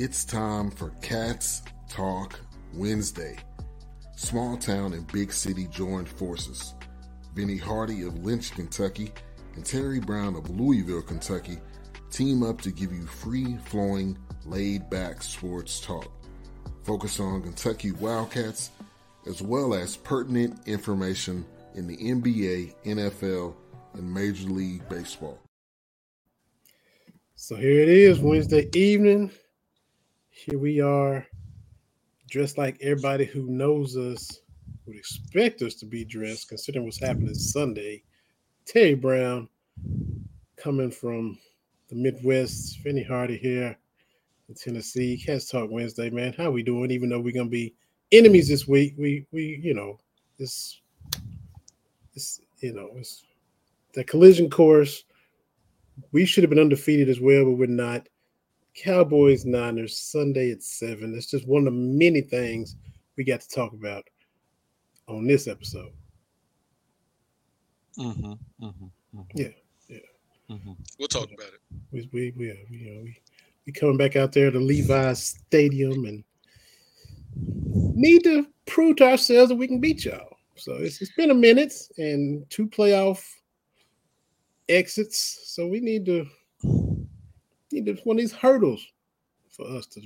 It's time for Cats Talk Wednesday. Small town and big city joined forces. Vinnie Hardy of Lynch, Kentucky, and Terry Brown of Louisville, Kentucky team up to give you free flowing, laid back sports talk. Focus on Kentucky Wildcats as well as pertinent information in the NBA, NFL, and Major League Baseball. So here it is, Wednesday evening. Here we are, dressed like everybody who knows us would expect us to be dressed, considering what's happening Sunday. Terry Brown coming from the Midwest, Vinny Hardy here in Tennessee. Cats Talk Wednesday, man. How we doing? Even though we're gonna be enemies this week, we we you know this this you know it's the collision course. We should have been undefeated as well, but we're not. Cowboys Niners Sunday at seven. It's just one of the many things we got to talk about on this episode. Mm-hmm, mm-hmm, mm-hmm. Yeah, yeah. Mm-hmm. We'll talk about it. We we we, you know we we coming back out there to Levi's Stadium and need to prove to ourselves that we can beat y'all. So it's, it's been a minute and two playoff exits. So we need to to one of these hurdles for us to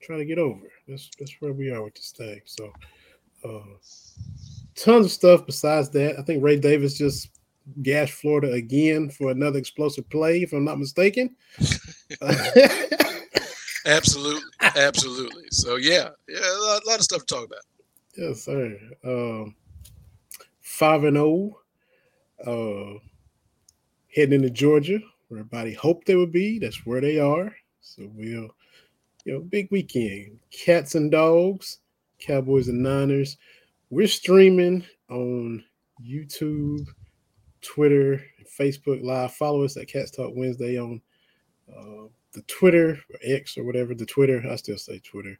try to get over. That's that's where we are with this thing. So uh tons of stuff besides that. I think Ray Davis just gashed Florida again for another explosive play, if I'm not mistaken. absolutely, absolutely. So yeah, yeah, a lot, a lot, of stuff to talk about. Yes, sir. Um, five and zero, oh, uh, heading into Georgia, where everybody hoped they would be. That's where they are. So we'll, you know, big weekend. Cats and dogs, Cowboys and Niners. We're streaming on YouTube, Twitter, Facebook Live. Follow us at Cats Talk Wednesday on uh, the Twitter or X or whatever. The Twitter, I still say Twitter,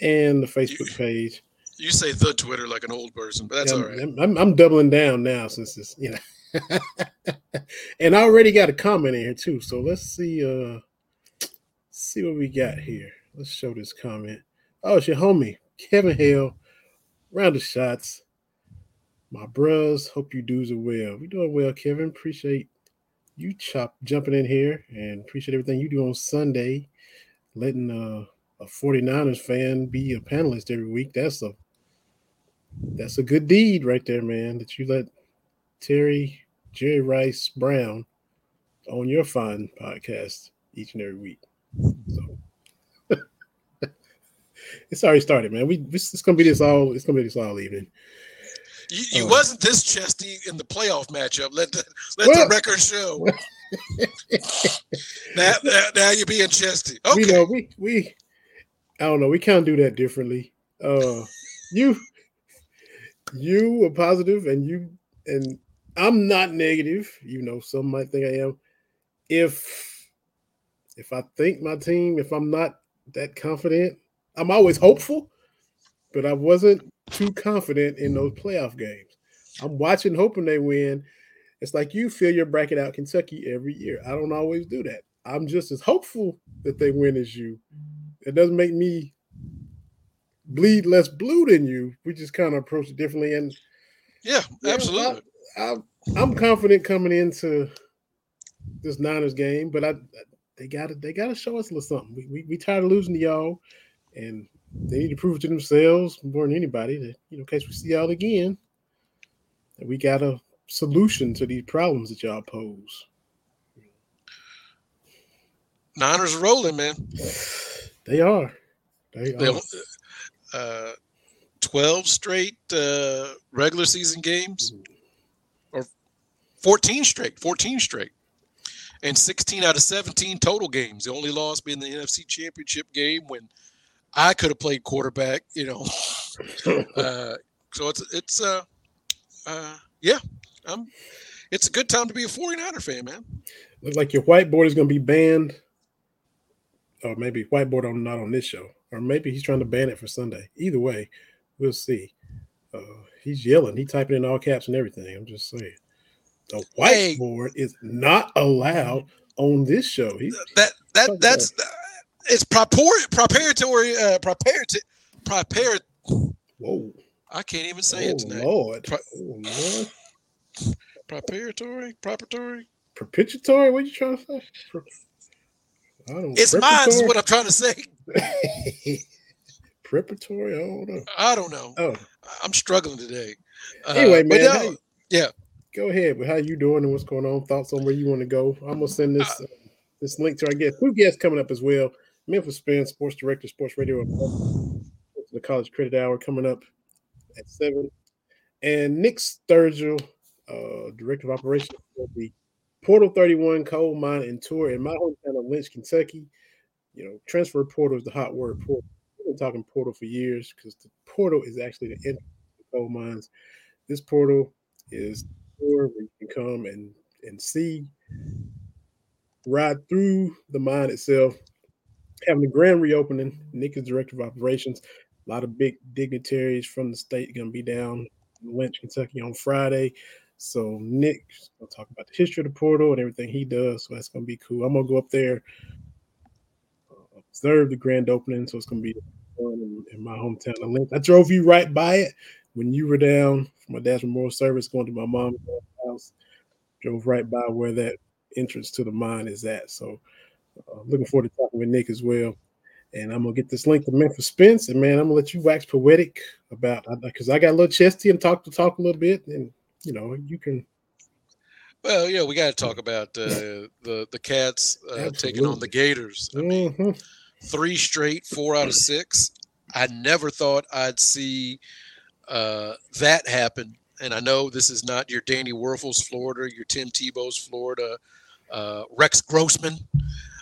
and the Facebook you, page. You say the Twitter like an old person, but that's yeah, all right. I'm, I'm, doubling down now since it's you know. and I already got a comment in here too. So let's see. Uh, see what we got here. Let's show this comment. Oh, it's your homie Kevin Hale. Round of shots. My bros, hope you dudes are well. We doing well, Kevin. Appreciate you chop jumping in here and appreciate everything you do on Sunday, letting uh, a 49ers fan be a panelist every week. That's a that's a good deed right there, man. That you let Terry Jerry Rice Brown on your fine podcast each and every week. So it's already started, man. We this, it's gonna be this all. It's gonna be this all evening. You, you uh, wasn't this chesty in the playoff matchup. Let the let well, the record show. now, now, now, you're being chesty. Okay. We know we we I don't know. We can't do that differently. Uh, you you are positive, and you and I'm not negative. You know, some might think I am. If if I think my team, if I'm not that confident, I'm always hopeful, but I wasn't too confident in those playoff games. I'm watching, hoping they win. It's like you fill your bracket out Kentucky every year. I don't always do that. I'm just as hopeful that they win as you. It doesn't make me bleed less blue than you. We just kind of approach it differently. And yeah, absolutely. I, am confident coming into this Niners game, but I they got to they got to show us a little something. We, we we tired of losing to y'all, and they need to prove it to themselves more than anybody that you know, in case we see y'all again, that we got a solution to these problems that y'all pose. Niners are rolling, man. They are. They are. Uh, 12 straight uh, regular season games, or 14 straight, 14 straight, and 16 out of 17 total games. The only loss being the NFC Championship game when – I could have played quarterback, you know. uh, so it's it's uh, uh yeah, um, it's a good time to be a 49er fan, man. Looks like your whiteboard is going to be banned, or maybe whiteboard on not on this show, or maybe he's trying to ban it for Sunday. Either way, we'll see. Uh, he's yelling, he's typing in all caps and everything. I'm just saying, the whiteboard hey, is not allowed on this show. He's that that that's. it's propor- preparatory, uh, preparatory, prepar. Whoa. I can't even say it Oh, tonight. Lord. Pro- Oh, Lord. Preparatory, preparatory. Perpetuatory? What you trying to say? Per- I don't It's mine. Is what I'm trying to say. Preparatory? I don't know. I don't know. Oh, I'm struggling today. Uh, anyway, but man. no, how- yeah. Go ahead. But how you doing and what's going on? Thoughts on where you want to go? I'm gonna send this uh, this link to our guest. Two guests coming up as well. Memphis Spence, sports director, sports radio, the college credit hour coming up at seven, and Nick Sturgill, uh, director of operations for the Portal 31 coal mine and tour in my hometown of Lynch, Kentucky. You know, transfer portal is the hot word. Portal. We've been talking portal for years because the portal is actually the entrance to coal mines. This portal is tour where you can come and and see, ride through the mine itself. Having a grand reopening. Nick is director of operations. A lot of big dignitaries from the state going to be down in Lynch, Kentucky on Friday. So Nick's going to talk about the history of the portal and everything he does. So that's going to be cool. I'm going to go up there, uh, observe the grand opening. So it's going to be fun in, in my hometown of Lynch. I drove you right by it when you were down for my dad's memorial service, going to my mom's house. Drove right by where that entrance to the mine is at. So uh, looking forward to talking with Nick as well. And I'm gonna get this link to Memphis Spence, and man, I'm gonna let you wax poetic about because I got a little chesty and talk to talk a little bit, and you know you can. Well, yeah, we got to talk about uh, the the Cats uh, taking on the Gators. I mean, Mhm. three straight, four out of six. I never thought I'd see uh, that happened. And I know this is not your Danny Wuerffel's Florida, your Tim Tebow's Florida, uh, Rex Grossman,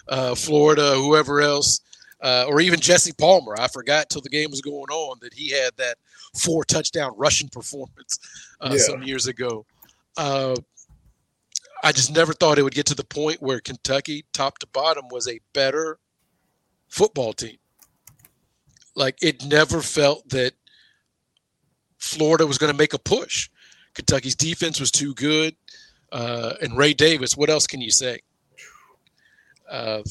uh, Florida, whoever else, uh, or even Jesse Palmer. I forgot till the game was going on that he had that four touchdown rushing performance uh, Yeah. some years ago. Uh, I just never thought it would get to the point where Kentucky, top to bottom, was a better football team. Like it never felt that Florida was going to make a push. Kentucky's defense was too good. Uh, and Ray Davis, what else can you say? Uh,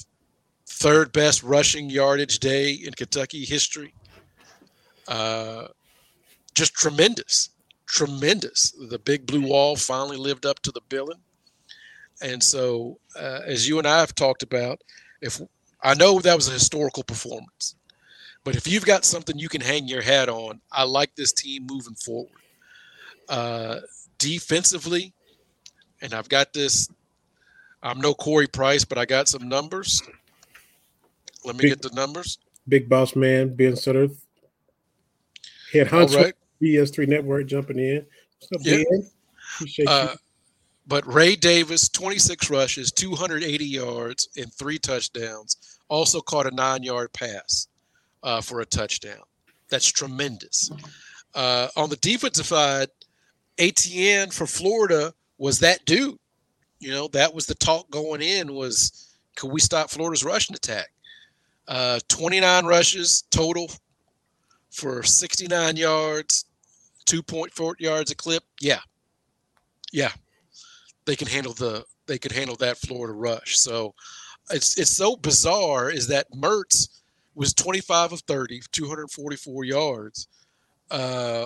third best rushing yardage day in Kentucky history. Uh, just tremendous, tremendous. The big blue wall finally lived up to the billing. And so, uh, as you and I have talked about, if I know that was a historical performance, but if you've got something you can hang your hat on, I like this team moving forward. Uh, defensively, and I've got this. I'm no Corey Price, but I got some numbers. Let me Big- get the numbers. Big boss man Ben Sutter, head honcho right. BS3 Network jumping in. What's up, Yeah. Ben? Appreciate Uh, you. but Ray Davis, 26 rushes, 280 yards, and three touchdowns. Also caught a nine-yard pass uh, for a touchdown. That's tremendous. Uh, on the defensive side, Etienne for Florida was that dude. You know, that was the talk going in was, could we stop Florida's rushing attack? Uh, 29 rushes total for 69 yards, 2.4 yards a clip. Yeah. Yeah they can handle the they could handle that Florida rush. So it's it's so bizarre is that Mertz was 25 of 30, 244 yards, uh,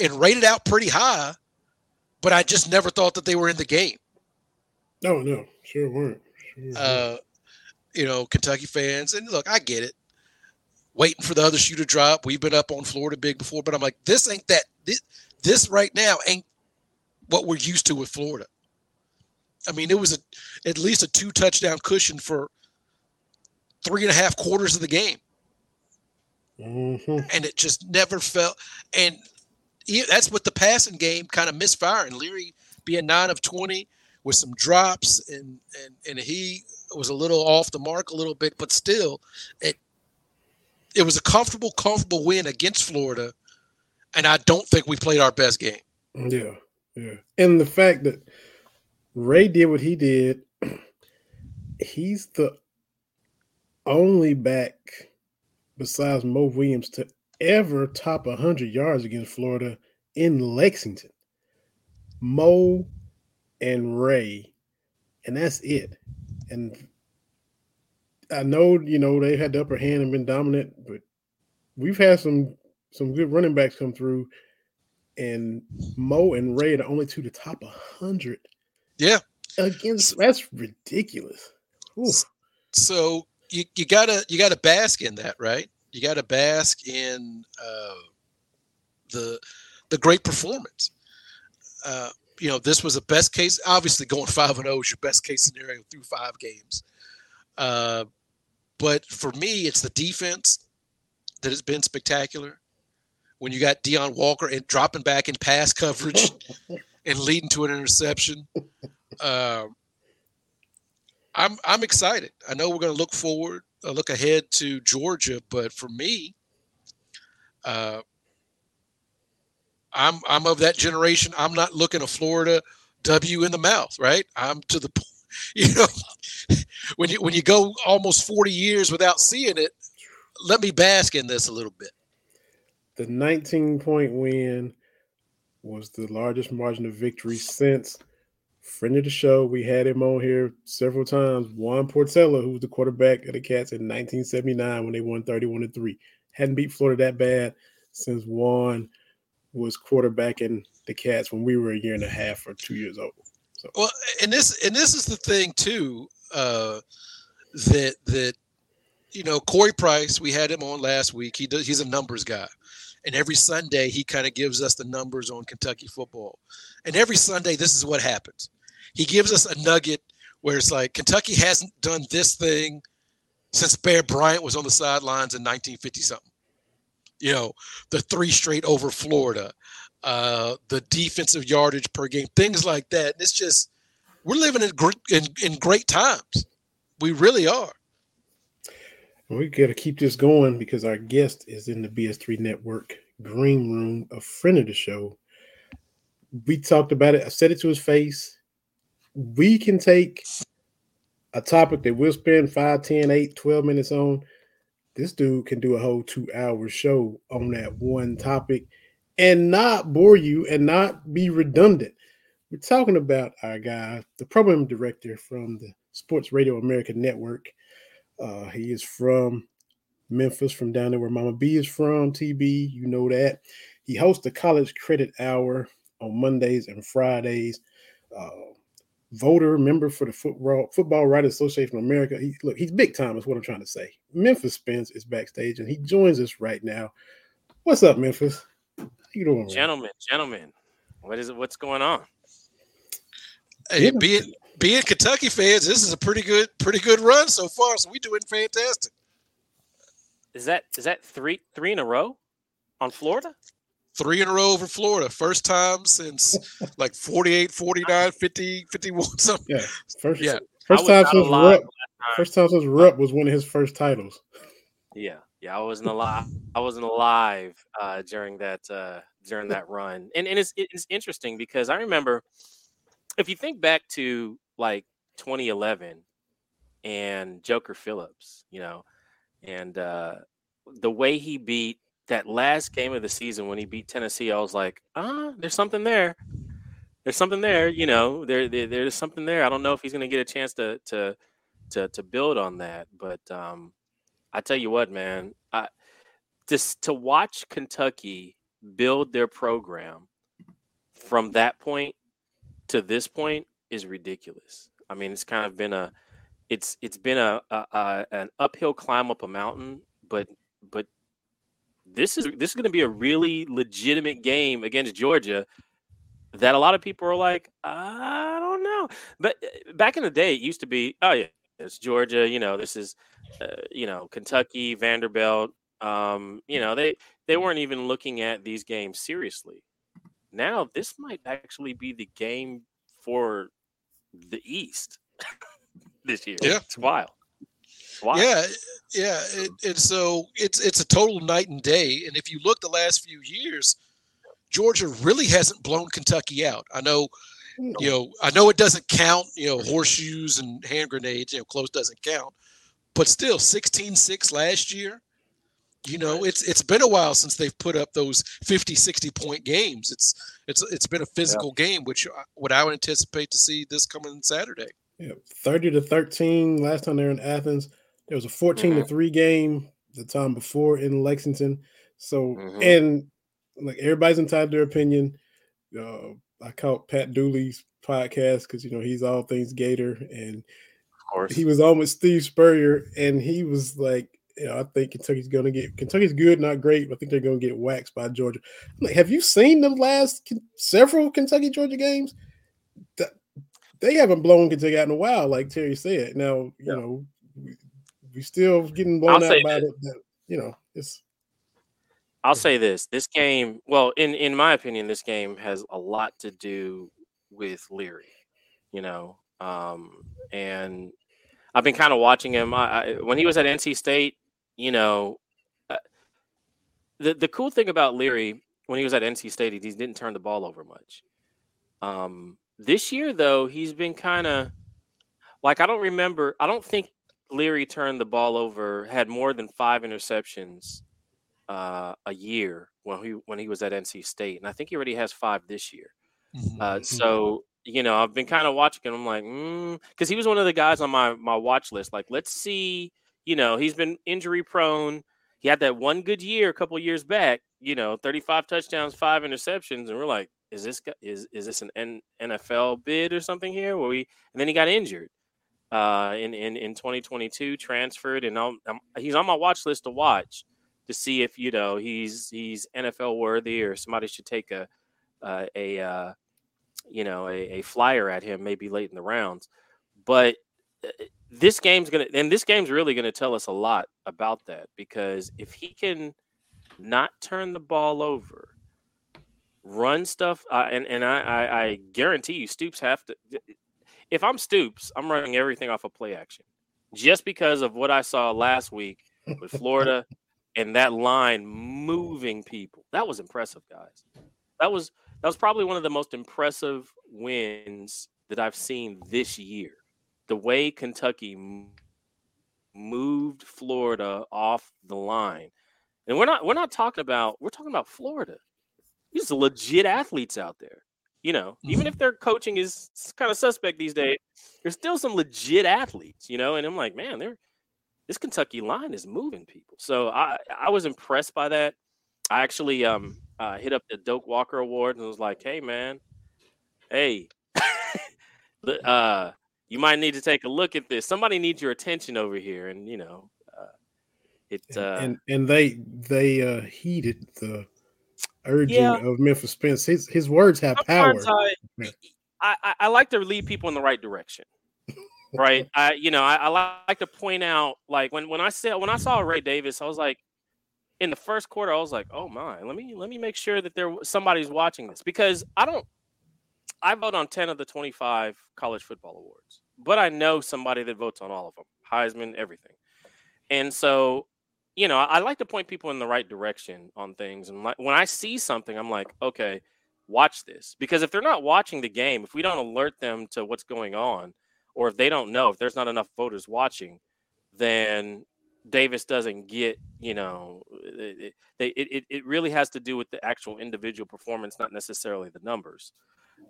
and rated out pretty high, but I just never thought that they were in the game. No, no, sure weren't. Sure weren't. Uh, you know, Kentucky fans, and look, I get it. Waiting for the other shoe to drop. We've been up on Florida big before, but I'm like, this ain't that. This, this right now ain't what we're used to with Florida. I mean, it was a, at least a two touchdown cushion for three and a half quarters of the game, Mhm. and it just never felt. And that's what the passing game kind of misfiring. Leary being nine of twenty with some drops, and and and he was a little off the mark a little bit, but still, it it was a comfortable, comfortable win against Florida, and I don't think we played our best game. Yeah, yeah. And the fact that Ray did what he did, he's the only back besides Moe Williams to ever top 100 yards against Florida in Lexington. Moe and Ray, and that's it. And I know you know they had the upper hand and been dominant, but we've had some some good running backs come through, and Moe and Ray are the only two to top hundred. Yeah, against that's ridiculous. So you, you gotta you gotta bask in that, right? You gotta bask in uh, the the great performance. Uh, you know, this was a best case. Obviously, going five and zero oh is your best case scenario through five games. Uh, but for me, it's the defense that has been spectacular. When you got Deone Walker and dropping back in pass coverage and leading to an interception, uh, I'm I'm excited. I know we're going to look forward, uh, look ahead to Georgia, but for me, uh, I'm I'm of that generation. I'm not looking a Florida W in the mouth, right? I'm to the point, you know when you when you go almost 40 years without seeing it, let me bask in this a little bit. The 19 point win was the largest margin of victory since friend of the show. We had him on here several times. Juan Portela, who was the quarterback of the Cats in 1979 when they won 31 to 3. Hadn't beat Florida that bad since Juan was quarterbacking the Cats when we were a year and a half or two years old. So well, and this and this is the thing too, uh, that that you know Corey Price, we had him on last week. He does he's a numbers guy. And every Sunday he kind of gives us the numbers on Kentucky football. And every Sunday this is what happens. He gives us a nugget where it's like Kentucky hasn't done this thing since Bear Bryant was on the sidelines in 1950 something you know, the three straight over Florida, uh, the defensive yardage per game, things like that. It's just we're living in in, in great times. We really are. We got to keep this going because our guest is in the BS3 Network green room, a friend of the show. We talked about it. I said it to his face. We can take a topic that we'll spend 5, 10, 8, 12 minutes on this dude can do a whole two hour show on that one topic and not bore you and not be redundant. We're talking about our guy, the program director from the Sports Radio America Network. Uh, he is from Memphis, from down there where Mama B is from, TB, you know that. He hosts the College Credit Hour on Mondays and Fridays. Uh, voter member for the Football Football Writers Association of America. He, look, he's big time, is what I'm trying to say. Memphis Spence is backstage, and he joins us right now. What's up, Memphis? How you doing, gentlemen? Gentlemen, what is it? What's going on? Hey, yeah. being being Kentucky fans, this is a pretty good pretty good run so far. So we're doing fantastic. Is that is that three three in a row on Florida? Three in a row over Florida. First time since like 48, 49, 50, 51, something. Yeah. First, yeah. First time since Rupp. First time since Rupp was one of his first titles. Yeah. Yeah. I wasn't alive. I wasn't alive uh, during that uh, during that run. And and it's it's interesting because I remember if you think back to like 2011 and Joker Phillips, you know, and uh, the way he beat that last game of the season when he beat Tennessee, I was like, ah, there's something there. There's something there, you know. There, there there's something there. I don't know if he's going to get a chance to to to to build on that, but um, I tell you what, man, I just to watch Kentucky build their program from that point to this point is ridiculous. I mean, it's kind of been a it's it's been a, a, a an uphill climb up a mountain, but but this is this is going to be a really legitimate game against Georgia that a lot of people are like, I don't know. But uh, back in the day, it used to be, oh yeah, it's Georgia. You know, this is, uh, you know, Kentucky, Vanderbilt. Um, you know, they they weren't even looking at these games seriously. Now this might actually be the game for the East this year. Yeah, it's wild. Why? Yeah, yeah, it, and so it's it's a total night and day. And if you look the last few years, Georgia really hasn't blown Kentucky out. I know, you know, I know it doesn't count. You know, horseshoes and hand grenades. You know, close doesn't count, but still, 16-6 last year. You know, it's it's been a while since they've put up those 50, 60 point games. It's it's it's been a physical yeah. game, which uh, what I would anticipate to see this coming Saturday. Yeah, 30 to 13 last time they were in Athens It was a 14 Mhm. to 3 game the time before in Lexington. So Mhm. and like everybody's entitled to their opinion. Uh, I caught Pat Dooley's podcast because you know he's all things Gator, and Of course. he was on with Steve Spurrier, and he was like, you know, I think Kentucky's going to get Kentucky's good, not great. But I think they're going to get waxed by Georgia. I'm like, have you seen the last several Kentucky Georgia games? That they haven't blown Kentucky out in a while, like Terry said. Now, you Yeah. know, we, still getting blown I'll out by this. it. That, you know, it's I'll say this: this game, well, in in my opinion, this game has a lot to do with Leary. You know, um, and I've been kind of watching him. I, I, when he was at NC State, you know, uh, the the cool thing about Leary when he was at NC State, he didn't turn the ball over much. Um, this year, though, he's been kind of like I don't remember. I don't think Leary turned the ball over, had more than five interceptions uh, a year when he when he was at NC State, and I think he already has five this year. Mhm. Uh, so you know, I've been kind of watching him. I'm like, because he was one of the guys on my my watch list. Like, let's see. You know, he's been injury prone. He had that one good year a couple years back. You know, 35 touchdowns, five interceptions, and we're like, is this guy, is is this an N, NFL bid or something here? Where we and then he got injured uh, in in in 2022, transferred, and I'm, I'm, he's on my watch list to watch to see if you know he's he's NFL worthy or somebody should take a uh, a uh, you know a, a flyer at him maybe late in the rounds. But uh, this game's gonna and this game's really gonna tell us a lot about that because if he can not turn the ball over, run stuff, uh, and and I, I I guarantee you Stoops have to. If I'm Stoops, I'm running everything off of play action, just because of what I saw last week with Florida and that line moving people. That was impressive, guys. That was that was probably one of the most impressive wins that I've seen this year. The way Kentucky moved Florida off the line. And we're not we're not talking about we're talking about Florida. These are legit athletes out there. You know, even if their coaching is kind of suspect these days, there's still some legit athletes, you know, and I'm like, man, they're this Kentucky line is moving people. So I I was impressed by that. I actually um uh, hit up the Doak Walker Award and was like, hey man, hey, uh, you might need to take a look at this. Somebody needs your attention over here, and you know, uh, it. Uh, and and they they uh heeded the urging Yeah. of Memphis Spence. His his words have power. sometimes I, I, I I like to lead people in the right direction. Right. I you know, I, I like to point out like when when I said when I saw Ray Davis, I was like in the first quarter, I was like, oh my, let me let me make sure that there somebody's watching this because I don't I vote on 10 of the 25 college football awards, but I know somebody that votes on all of them, Heisman, everything. And so, you know, I like to point people in the right direction on things. And like when I see something, I'm like, okay, watch this. Because if they're not watching the game, if we don't alert them to what's going on, or if they don't know, if there's not enough voters watching, then Davis doesn't get, you know, it, it, it, it really has to do with the actual individual performance, not necessarily the numbers.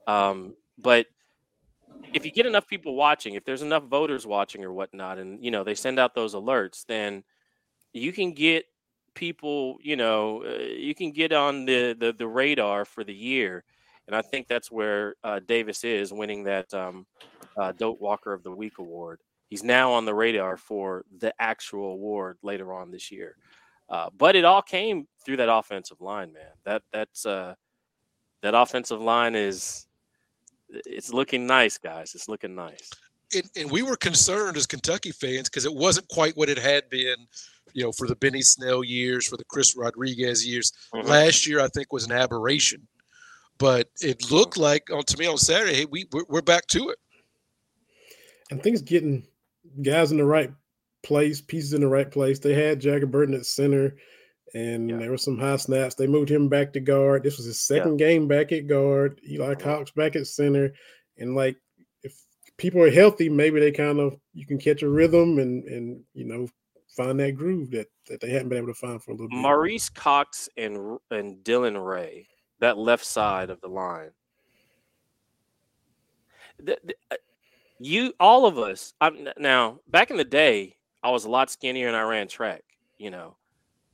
Um, but if you get enough people watching, if there's enough voters watching or whatnot, and you know they send out those alerts, then you can get people, you know, uh, you can get on the, the the radar for the year, and I think that's where uh, Davis is winning that um, uh, Doak Walker of the Week award. He's now on the radar for the actual award later on this year. Uh, but it all came through that offensive line, man. That that's uh, that offensive line is it's looking nice, guys. It's looking nice. and, and we were concerned as Kentucky fans because it wasn't quite what it had been, you know, for the Benny Snell years, for the Chris Rodriguez years. Mhm. Last year, I think, was an aberration, but it looked like on to me on Saturday, hey, we we're, we're back to it. and things getting guys in the right place, pieces in the right place. They had Jager Burton at center, and Yeah. there were some high snaps. They moved him back to guard. This was his second game back at guard. Eli Mhm. Cox back at center, and like if people are healthy, maybe they kind of you can catch a rhythm and and you know find that groove that that they hadn't been able to find for a little bit. Maurice Cox and and Dylan Ray, that left side of the line. The- the- uh, you, all of us. I'm, now, back in the day, I was a lot skinnier and I ran track. You know,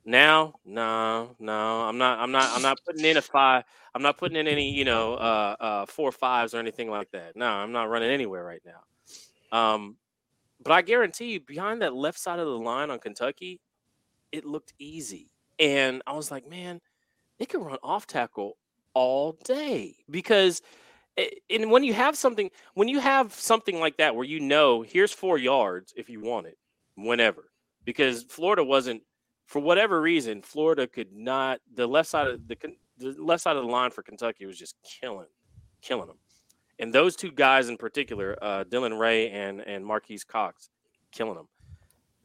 now, no, no, I'm not. I'm not. I'm not putting in a five. I'm not putting in any, you know, uh, uh, four fives or anything like that. No, I'm not running anywhere right now. Um, but I guarantee you, behind that left side of the line on Kentucky, it looked easy, and I was like, man, they can run off tackle all day because eh, and when you have something when you have something like that where you know here's four yards if you want it whenever because florida wasn't for whatever reason, Florida could not. The left side of the the left side of the line for Kentucky was just killing, killing them. And those two guys in particular, uh, Dylan Ray and and Marques Cox, killing them.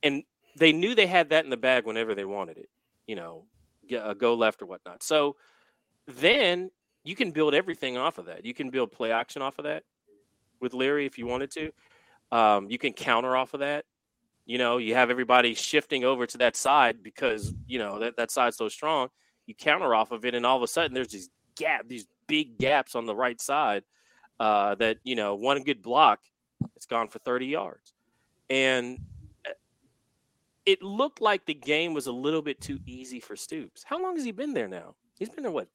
And they knew they had that in the bag whenever they wanted it. You know, uh, go left or whatnot. So then you can build everything off of that. You can build play action off of that with Leary if you wanted to. Um, you can counter off of that you know, you have everybody shifting over to that side because, you know, that, that side's so strong. You counter off of it, and all of a sudden there's these gap, these big gaps on the right side uh, that, you know, one good block, it's gone for 30 yards. And uh, it looked like the game was a little bit too easy for Stoops. How long has he been there now? He's been there what?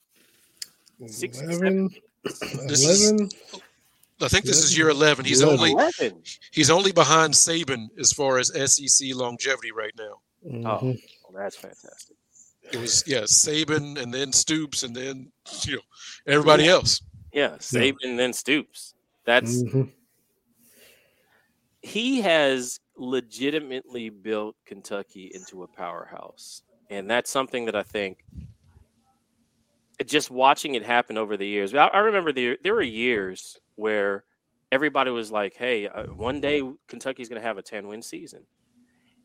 Six, 11, 11, I think this is year eleven. He's 11. only 11. he's only behind Saban as far as SEC longevity right now. Mm-hmm. Oh, well, that's fantastic. It was yeah, Saban and then Stoops and then you know everybody yeah. else. Yeah, Saban yeah. and then Stoops. That's mm-hmm. he has legitimately built Kentucky into a powerhouse, and that's something that I think just watching it happen over the years. I, I remember there there were years where everybody was like, "Hey, uh, one day Kentucky's going to have a 10 win season."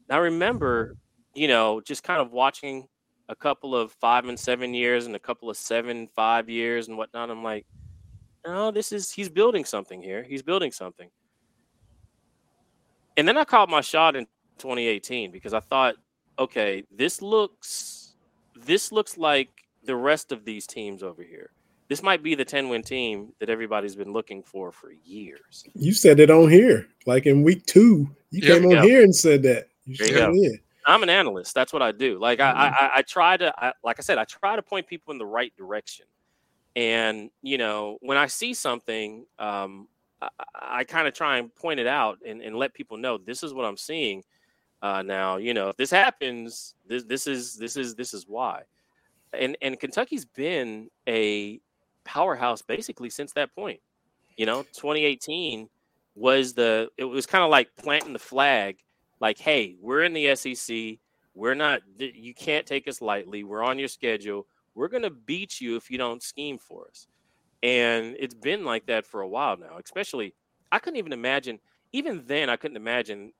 Now, I remember, you know, just kind of watching a couple of five and seven years and a couple of seven five years and whatnot. I'm like, no, this is he's building something here. He's building something. And then I caught my shot in 2018 because I thought, okay, this looks this looks like the rest of these teams over here this might be the 10 win team that everybody's been looking for for years. You said it on here, like in week two. You came on here and said that. You I'm an analyst. That's what I do. Like mm-hmm. I, I, I try to, I, like I said, I try to point people in the right direction. And you know, when I see something, um, I, I kind of try and point it out and, and let people know this is what I'm seeing. Uh, now, you know, if this happens, this this is this is this is why. And and Kentucky's been a powerhouse basically since that point. You know, 2018 was the it was kind of like planting the flag like hey, we're in the SEC. We're not you can't take us lightly. We're on your schedule. We're going to beat you if you don't scheme for us. And it's been like that for a while now. Especially I couldn't even imagine even then I couldn't imagine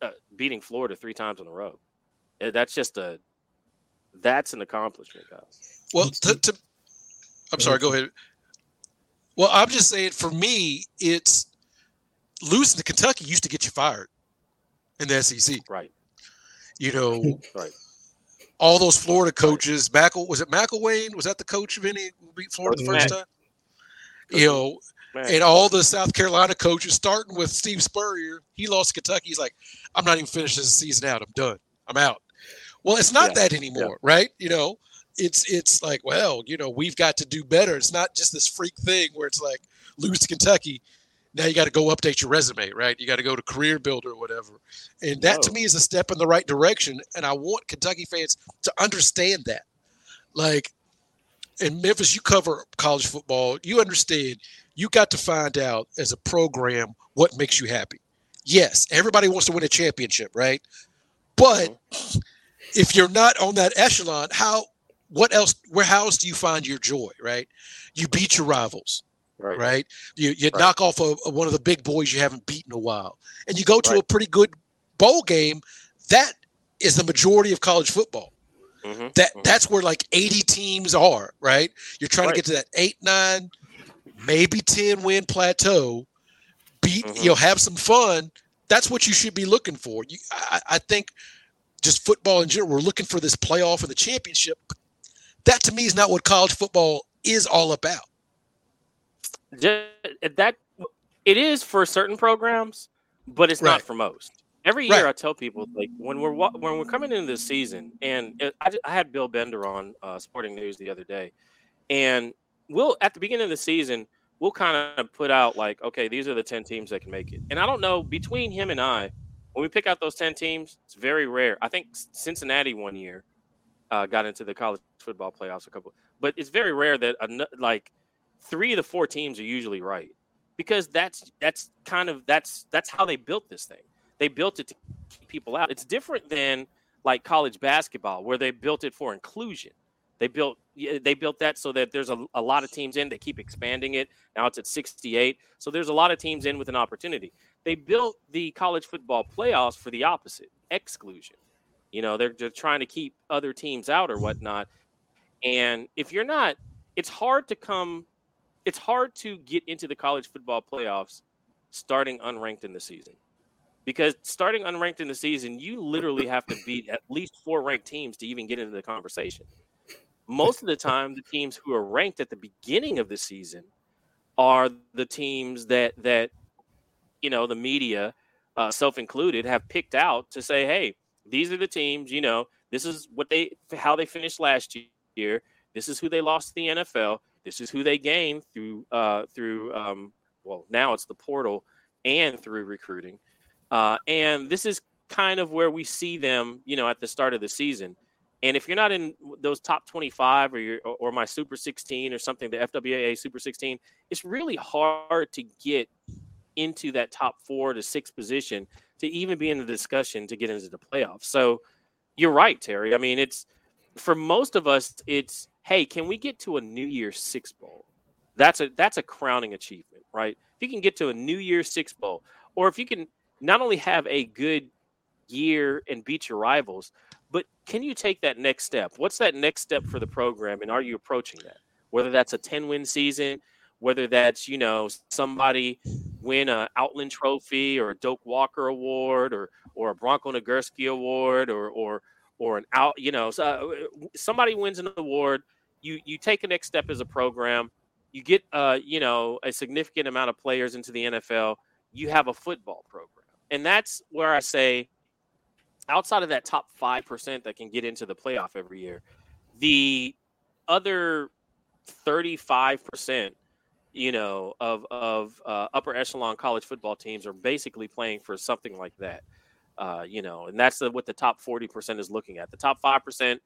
uh, beating Florida 3 times in a row. Uh, that's just a that's an accomplishment, guys. Well, to, to I'm sorry. Go ahead. Well, I'm just saying. For me, it's losing to Kentucky used to get you fired in the SEC. Right. You know. right. All those Florida coaches, Mackle was it McElwain? Was that the coach of any beat Florida the first time? You know, and all the South Carolina coaches, starting with Steve Spurrier, he lost Kentucky. He's like, I'm not even finishing the season out. I'm done. I'm out. Well, it's not yeah. that anymore, yeah. right? You know, it's it's like, well, you know, we've got to do better. It's not just this freak thing where it's like lose to Kentucky. Now you got to go update your resume, right? You got to go to Career Builder or whatever. And that to me is a step in the right direction. And I want Kentucky fans to understand that. Like in Memphis, you cover college football, you understand you got to find out as a program what makes you happy. Yes, everybody wants to win a championship, right? But mm-hmm. if you're not on that echelon, how what else where how else do you find your joy right you beat your rivals right, right? you, you right. knock off a, a, one of the big boys you haven't beaten a while and you go to right. a pretty good bowl game that is the majority of college football mm-hmm. that mm-hmm. that's where like 80 teams are right you're trying to get to that 8 9 maybe 10 win plateau beat mm-hmm. you know have some fun that's what you should be looking for you, I, I think just football in general, we're looking for this playoff and the championship. That to me is not what college football is all about. Just, that it is for certain programs, but it's right. not for most. Every year, Right. I tell people like when we're when we're coming into this season, and it, I, I had Bill Bender on uh, Sporting News the other day, and we'll at the beginning of the season we'll kind of put out like, okay, these are the ten teams that can make it. And I don't know between him and I, when we pick out those ten teams, it's very rare. I think Cincinnati one year uh, got into the college football playoffs a couple, but it's very rare that like three of the four teams are usually right because that's that's kind of that's that's how they built this thing. They built it to keep people out. It's different than like college basketball where they built it for inclusion. They built they built that so that there's a, a lot of teams in. They keep expanding it. Now it's at 68. So there's a lot of teams in with an opportunity. They built the college football playoffs for the opposite, exclusion. You know, they're, they're trying to keep other teams out or whatnot. And if you're not, it's hard to come, it's hard to get into the college football playoffs starting unranked in the season. Because starting unranked in the season, you literally have to beat at least four ranked teams to even get into the conversation. Most of the time, the teams who are ranked at the beginning of the season are the teams that that you know the media, uh, self included, have picked out to say, "Hey, these are the teams. You know, this is what they how they finished last year. This is who they lost to the NFL. This is who they gain through uh, through um, well now it's the portal and through recruiting, uh, and this is kind of where we see them. You know, at the start of the season." And if you're not in those top 25 or your or my Super 16 or something, the FWAA Super 16, it's really hard to get into that top four to six position to even be in the discussion to get into the playoffs. So you're right, Terry. I mean, it's for most of us, it's hey, can we get to a New Year's Six bowl? That's a that's a crowning achievement, right? If you can get to a New Year's Six bowl, or if you can not only have a good year and beat your rivals, but can you take that next step? What's that next step for the program, and are you approaching that? Whether that's a ten win season, whether that's you know somebody win a Outland Trophy or a Doak Walker Award or or a Bronco Nagurski Award or or or an out you know so, uh, somebody wins an award, you you take a next step as a program, you get uh you know a significant amount of players into the NFL, you have a football program, and that's where I say outside of that top 5% that can get into the playoff every year, the other 35%, you know, of, of uh, upper echelon college football teams are basically playing for something like that. Uh, you know, and that's the, what the top 40% is looking at. The top 5%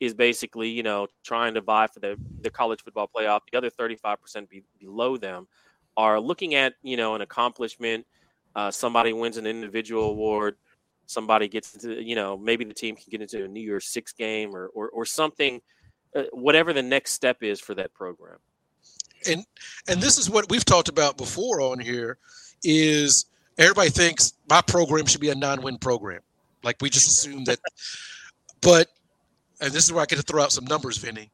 is basically, you know, trying to vie for the, the college football playoff. The other 35% be, below them are looking at, you know, an accomplishment. Uh, somebody wins an individual award somebody gets into you know maybe the team can get into a new year's six game or or, or something uh, whatever the next step is for that program and and this is what we've talked about before on here is everybody thinks my program should be a non-win program. Like we just assume that but and this is where i get to throw out some numbers vinny.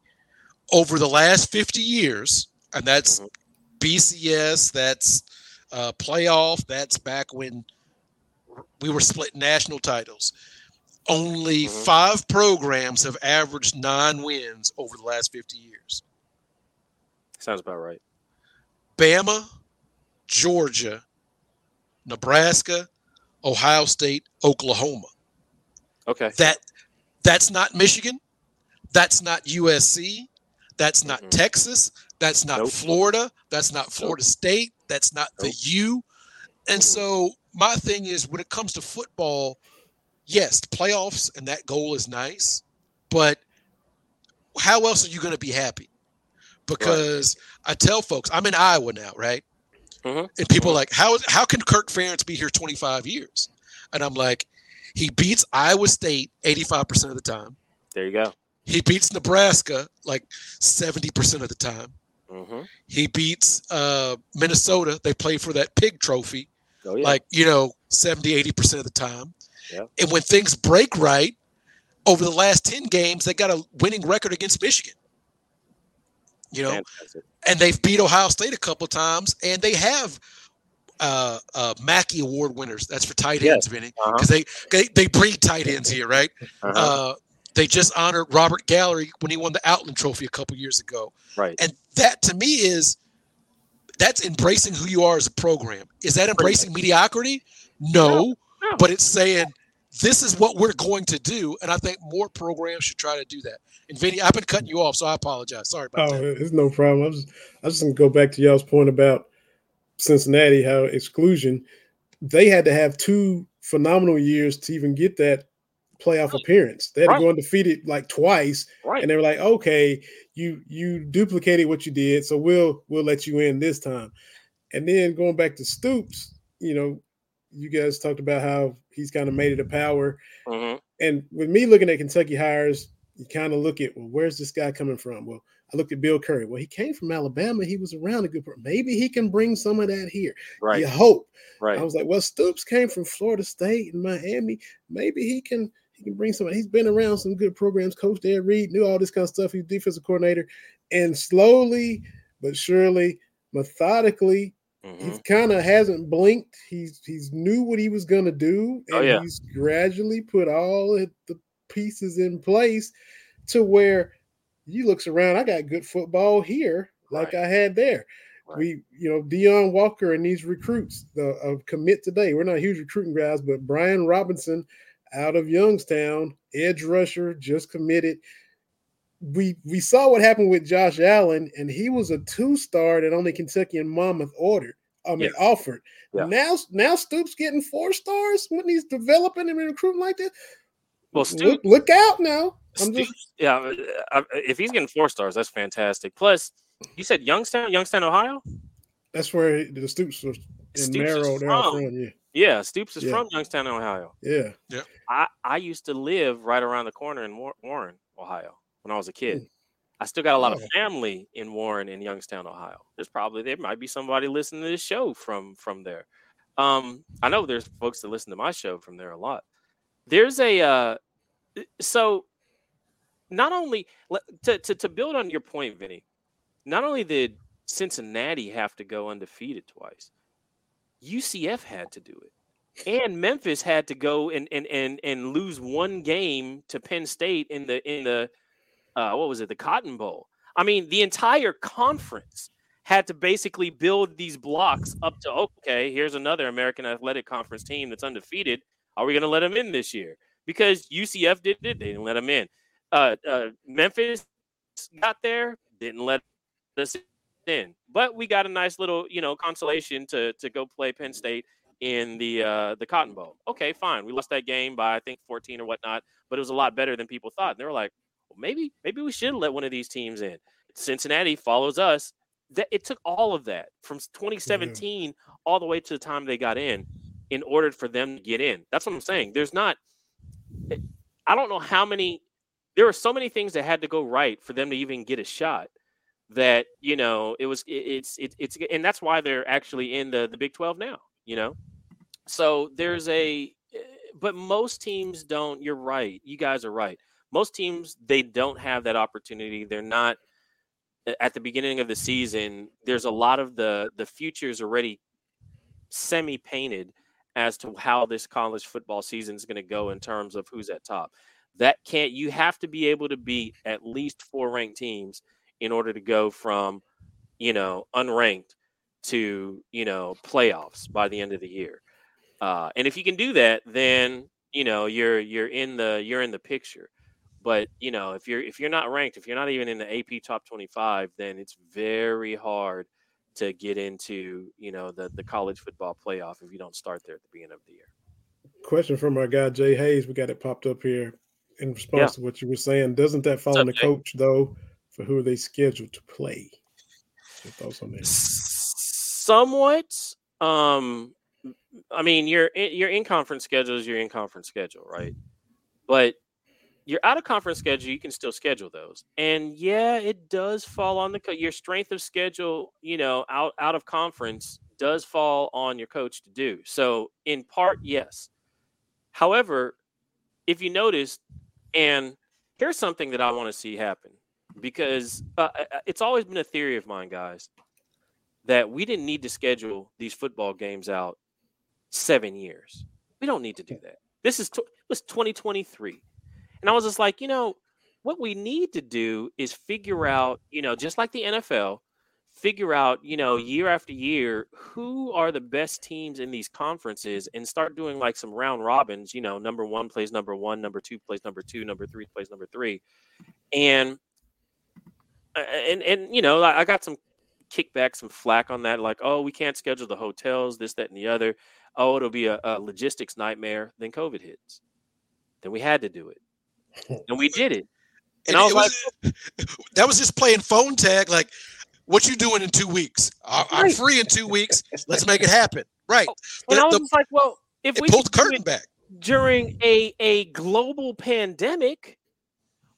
Over the last 50 years and that's Mhm. bcs that's uh, playoff that's back when we were split national titles. Only Mhm. five programs have averaged nine wins over the last 50 years. Sounds about right. Bama, Georgia, Nebraska, Ohio State, Oklahoma. okay That that's not Michigan. That's not USC. That's not Mhm. Texas. That's not Nope. Florida. That's not Florida State. That's not the U. And so my thing is when it comes to football, yes, playoffs and that goal is nice, but how else are you going to be happy? Because I tell folks, I'm in Iowa now, right? Mhm. And people are like, how how can Kirk Ferentz be here 25 years? And I'm like, he beats Iowa State 85% of the time. there you go He beats Nebraska like 70% of the time. hmm He beats uh, Minnesota. They play for that pig trophy, oh yeah like, you know, 70, 80% of the time. Yeah. And when things break right, over the last 10 games, they got a winning record against Michigan. You know, Fantastic. and they've beat Ohio State a couple times, and they have uh, uh, Mackey Award winners. That's for tight Yes. ends, Vinny, Uh-huh. because they, they they breed tight ends here, right? Uh-huh. Uh, they just honored Robert Gallery when he won the Outland Trophy a couple years ago, right and that to me is that's embracing who you are as a program. Is that embracing mediocrity? No, no. but it's saying this is what we're going to do, and I think more programs should try to do that. And Vinny, I've been cutting you off, so I apologize. Sorry about oh, that. it's no problem. I was I was just gonna go back to y'all's point about Cincinnati, how exclusion they had to have two phenomenal years to even get that playoff appearance. They had right. to go undefeated like twice, right. and they were like, "Okay, you you duplicated what you did, so we'll we'll let you in this time." And then going back to Stoops, you know, you guys talked about how he's kind of made it a power. Mm-hmm. And with me looking at Kentucky hires, you kind of look at, well, where's this guy coming from? Well, I looked at Bill Curry. Well, he came from Alabama. He was around a good. Maybe he can bring some of that here. Right. You hope. Right. I was like, well, Stoops came from Florida State and Miami. Maybe he can he can bring some. He's been around some good programs. Coach Ed Reed knew all this kind of stuff. He's defensive coordinator, and slowly but surely, methodically, Mm-hmm. He kind of hasn't blinked. He's he's knew what he was gonna do, oh, and oh, yeah. he's gradually put all the pieces in place to where he looks around. I got good football here, like right. I had there. Right. We, you know, Dion Walker and these recruits the uh, commit today. We're not huge recruiting guys, but Brian Robinson out of Youngstown, edge rusher, just committed we we saw what happened with Josh Allen, and he was a two star that only Kentucky and Monmouth ordered. I mean, yeah. offered. Yeah. Now, now Stoops getting four stars when he's developing and recruiting like this. Well, Stoops, look, look out now. I'm Stoops, just yeah. Uh, if he's getting four stars, that's fantastic. Plus, you said Youngstown, Youngstown, Ohio. That's where the Stoops was in Stoops Merrill. From, from, yeah. Yeah, Stoops is yeah. from Youngstown, Ohio. Yeah. Yeah. I, I used to live right around the corner in Warren, Ohio when I was a kid. I still got a lot of family in Warren and Youngstown, Ohio. There's probably there might be somebody listening to this show from from there. Um, I know there's folks that listen to my show from there a lot. There's a uh, so not only to, to to build on your point, Vinny. Not only did Cincinnati have to go undefeated twice, UCF had to do it and Memphis had to go and and and and lose one game to Penn State in the in the uh, what was it, the Cotton Bowl. I mean, the entire conference had to basically build these blocks up to okay, here's another American Athletic Conference team that's undefeated. Are we going to let them in this year? Because UCF did it, they didn't let them in. Uh, uh, Memphis got there, didn't let us in. But we got a nice little, you know, consolation to to go play Penn State in the uh, the Cotton Bowl. Okay, fine. We lost that game by I think 14 or whatnot, but it was a lot better than people thought. And they were like, maybe maybe we should let one of these teams in. Cincinnati follows us. That it took all of that from 2017 mm-hmm. all the way to the time they got in, in order for them to get in. That's what I'm saying. There's not. Eh, I don't know how many. There are so many things that had to go right for them to even get a shot. That you know it was it, it's it, it's and that's why they're actually in the the Big 12 now. You know, so there's a eh, but most teams don't. You're right. You guys are right most teams they don't have that opportunity. They're not at the beginning of the season. There's a lot of the the futures already semi painted as to how this college football season is going to go in terms of who's at top. That can't you have to be able to beat at least four ranked teams in order to go from you know unranked to you know playoffs by the end of the year. Uh, and if you can do that, then you know you're you're in the you're in the picture. But you know, if you're if you're not ranked, if you're not even in the AP top 25, then it's very hard to get into you know the the college football playoff if you don't start there at the beginning of the year. Question from our guy Jay Hayes. We got it popped up here in response yeah. to what you were saying. Doesn't that fall on the coach though for who are they scheduled to play? Your thoughts on that? Somewhat. Um, I mean, your your in conference schedule is your in conference schedule, right? But your out of conference schedule, you can still schedule those. And yeah, it does fall on the your strength of schedule, you know, out out of conference does fall on your coach to do. So in part, yes. However, if you notice, and here's something that I want to see happen because uh, uh, uh, it's always been a theory of mine, guys, that we didn't need to schedule these football games out seven years. We don't need to do that. This is t- was 2023. And I was just like, you know, what we need to do is figure out, you know, just like the NFL, figure out, you know, year after year, who are the best teams in these conferences and start doing like some round robins, you know, number one plays number one, number two plays number two, number three plays number three. And uh, and and you know, I got some kickback, some flack on that, like, oh, we can't schedule the hotels, this, that, and the other. Oh, it'll be a, a logistics nightmare. Then COVID hits. Then we had to do it. And we did it. And, and I was, like, that was just playing phone tag. Like, what you doing in two weeks? I'm right. free in two weeks. Let's make it happen. Right. Oh, and the, I was the, like, well, if we pulled the curtain back during a a global pandemic,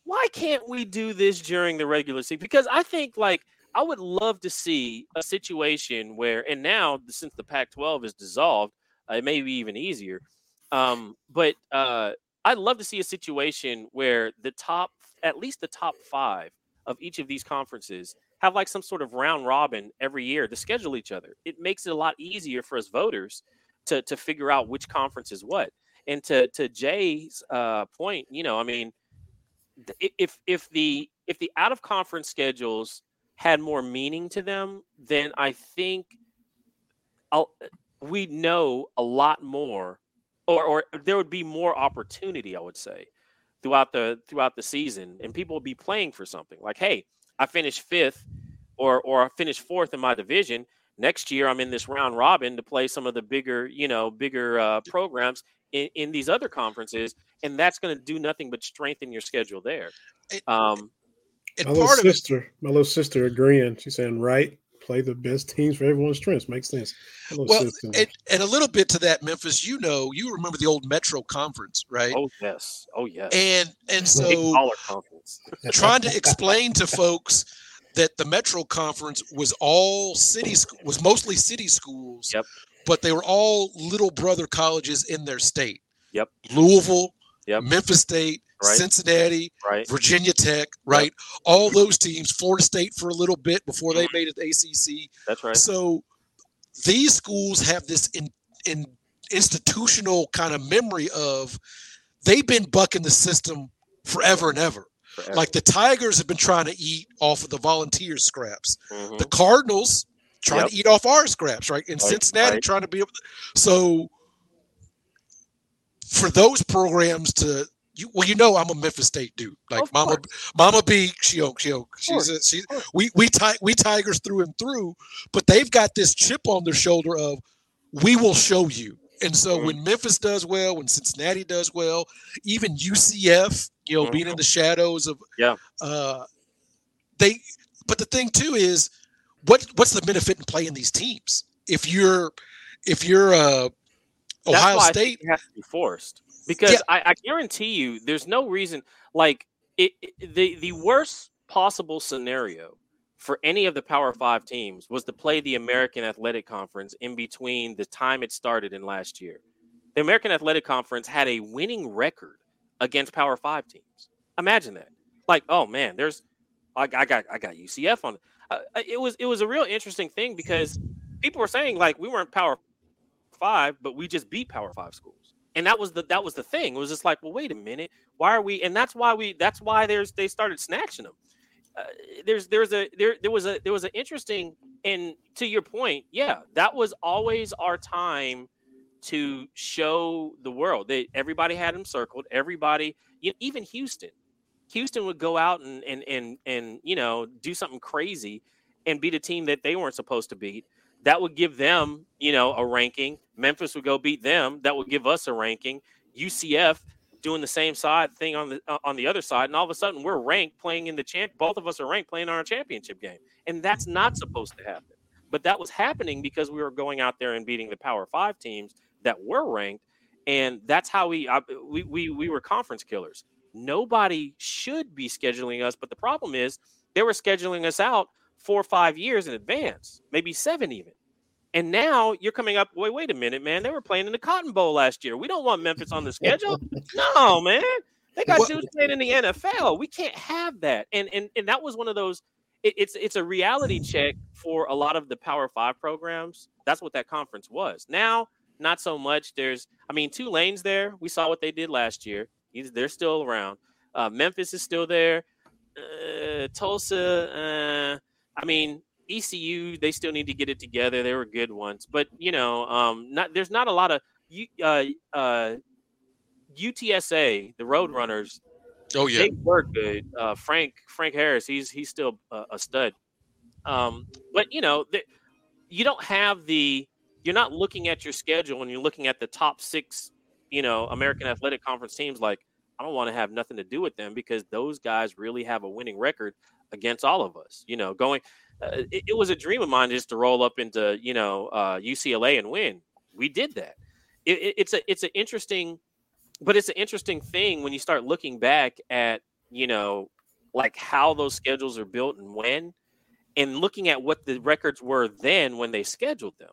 why can't we do this during the regular season? Because I think like I would love to see a situation where, and now since the Pac-12 is dissolved, uh, it may be even easier. Um, but uh, I'd love to see a situation where the top, at least the top five of each of these conferences have like some sort of round robin every year to schedule each other. It makes it a lot easier for us voters to to figure out which conference is what. And to to Jay's uh, point, you know, I mean, if if the if the out of conference schedules had more meaning to them, then I think I'll, we know a lot more, or or there would be more opportunity. I would say throughout the throughout the season, and people would be playing for something. Like, hey, I finished fifth or or I finished fourth in my division. Next year, I'm in this round robin to play some of the bigger, you know, bigger uh, programs in, in these other conferences, and that's going to do nothing but strengthen your schedule there. Um, my little sister, it, my little sister agreeing. She's saying, right, play the best teams for everyone's strengths. Makes sense. Well, and, and, a little bit to that, Memphis. You know, you remember the old Metro Conference, right? Oh yes, oh yes. And and so trying to explain to folks that the Metro Conference was all city was mostly city schools. Yep. But they were all little brother colleges in their state. Yep. Louisville, yep. Memphis State, right. Cincinnati, right. Virginia Tech, right? Yep. All those teams, Florida State for a little bit before they made it ACC. That's right. So these schools have this in, in institutional kind of memory of they've been bucking the system forever and ever. Forever. Like the Tigers have been trying to eat off of the volunteers scraps. Mm-hmm. The Cardinals trying yep. to eat off our scraps, right? In right. Cincinnati right. trying to be able to, so for those programs to you, well, you know, I'm a Memphis State dude. Like of Mama, course. Mama B, she she she's a, she. We we ti- we Tigers through and through, but they've got this chip on their shoulder of we will show you. And so mm-hmm. when Memphis does well, when Cincinnati does well, even UCF, you know, mm-hmm. being in the shadows of yeah, uh, they. But the thing too is, what what's the benefit in playing these teams if you're if you're uh, Ohio State has to be forced because yeah. I, I, guarantee you there's no reason like it, it, the the worst possible scenario for any of the Power Five teams was to play the American Athletic Conference in between the time it started in last year. The American Athletic Conference had a winning record against Power Five teams. Imagine that. Like, oh man, there's I, I got I got UCF on. Uh, it was it was a real interesting thing because people were saying like we weren't Power Five, but we just beat Power Five schools and that was the that was the thing. It was just like, well, wait a minute, why are we? And that's why we that's why there's they started snatching them. Uh, there's there's a there there was a there was an interesting and to your point, yeah, that was always our time to show the world. that everybody had them circled. Everybody, you know, even Houston, Houston would go out and and and and you know do something crazy and beat a team that they weren't supposed to beat that would give them, you know, a ranking. Memphis would go beat them. That would give us a ranking. UCF doing the same side thing on the uh, on the other side, and all of a sudden we're ranked playing in the champ. Both of us are ranked playing on our championship game, and that's not supposed to happen. But that was happening because we were going out there and beating the Power Five teams that were ranked, and that's how we I, we we we were conference killers. Nobody should be scheduling us, but the problem is they were scheduling us out four or five years in advance, maybe seven even. And now you're coming up. Wait, wait a minute, man. They were playing in the Cotton Bowl last year. We don't want Memphis on the schedule. no, man. They got dudes playing in the NFL. We can't have that. And and and that was one of those. It, it's it's a reality check for a lot of the Power Five programs. That's what that conference was. Now, not so much. There's, I mean, two lanes there. We saw what they did last year. They're still around. Uh, Memphis is still there. Uh, Tulsa. Uh, I mean, ECU, they still need to get it together. They were good ones, but you know, um, not there's not a lot of you uh, uh, UTSA, the Roadrunners. Oh yeah, they were good. Uh, Frank Frank Harris, he's he's still a, a stud. Um, but you know, the, you don't have the you're not looking at your schedule and you're looking at the top six, you know, American Athletic Conference teams like I don't want to have nothing to do with them because those guys really have a winning record against all of us. You know, going, uh, it, it, was a dream of mine just to roll up into you know uh, UCLA and win. We did that. It, it, it's a it's an interesting, but it's an interesting thing when you start looking back at you know like how those schedules are built and when, and looking at what the records were then when they scheduled them,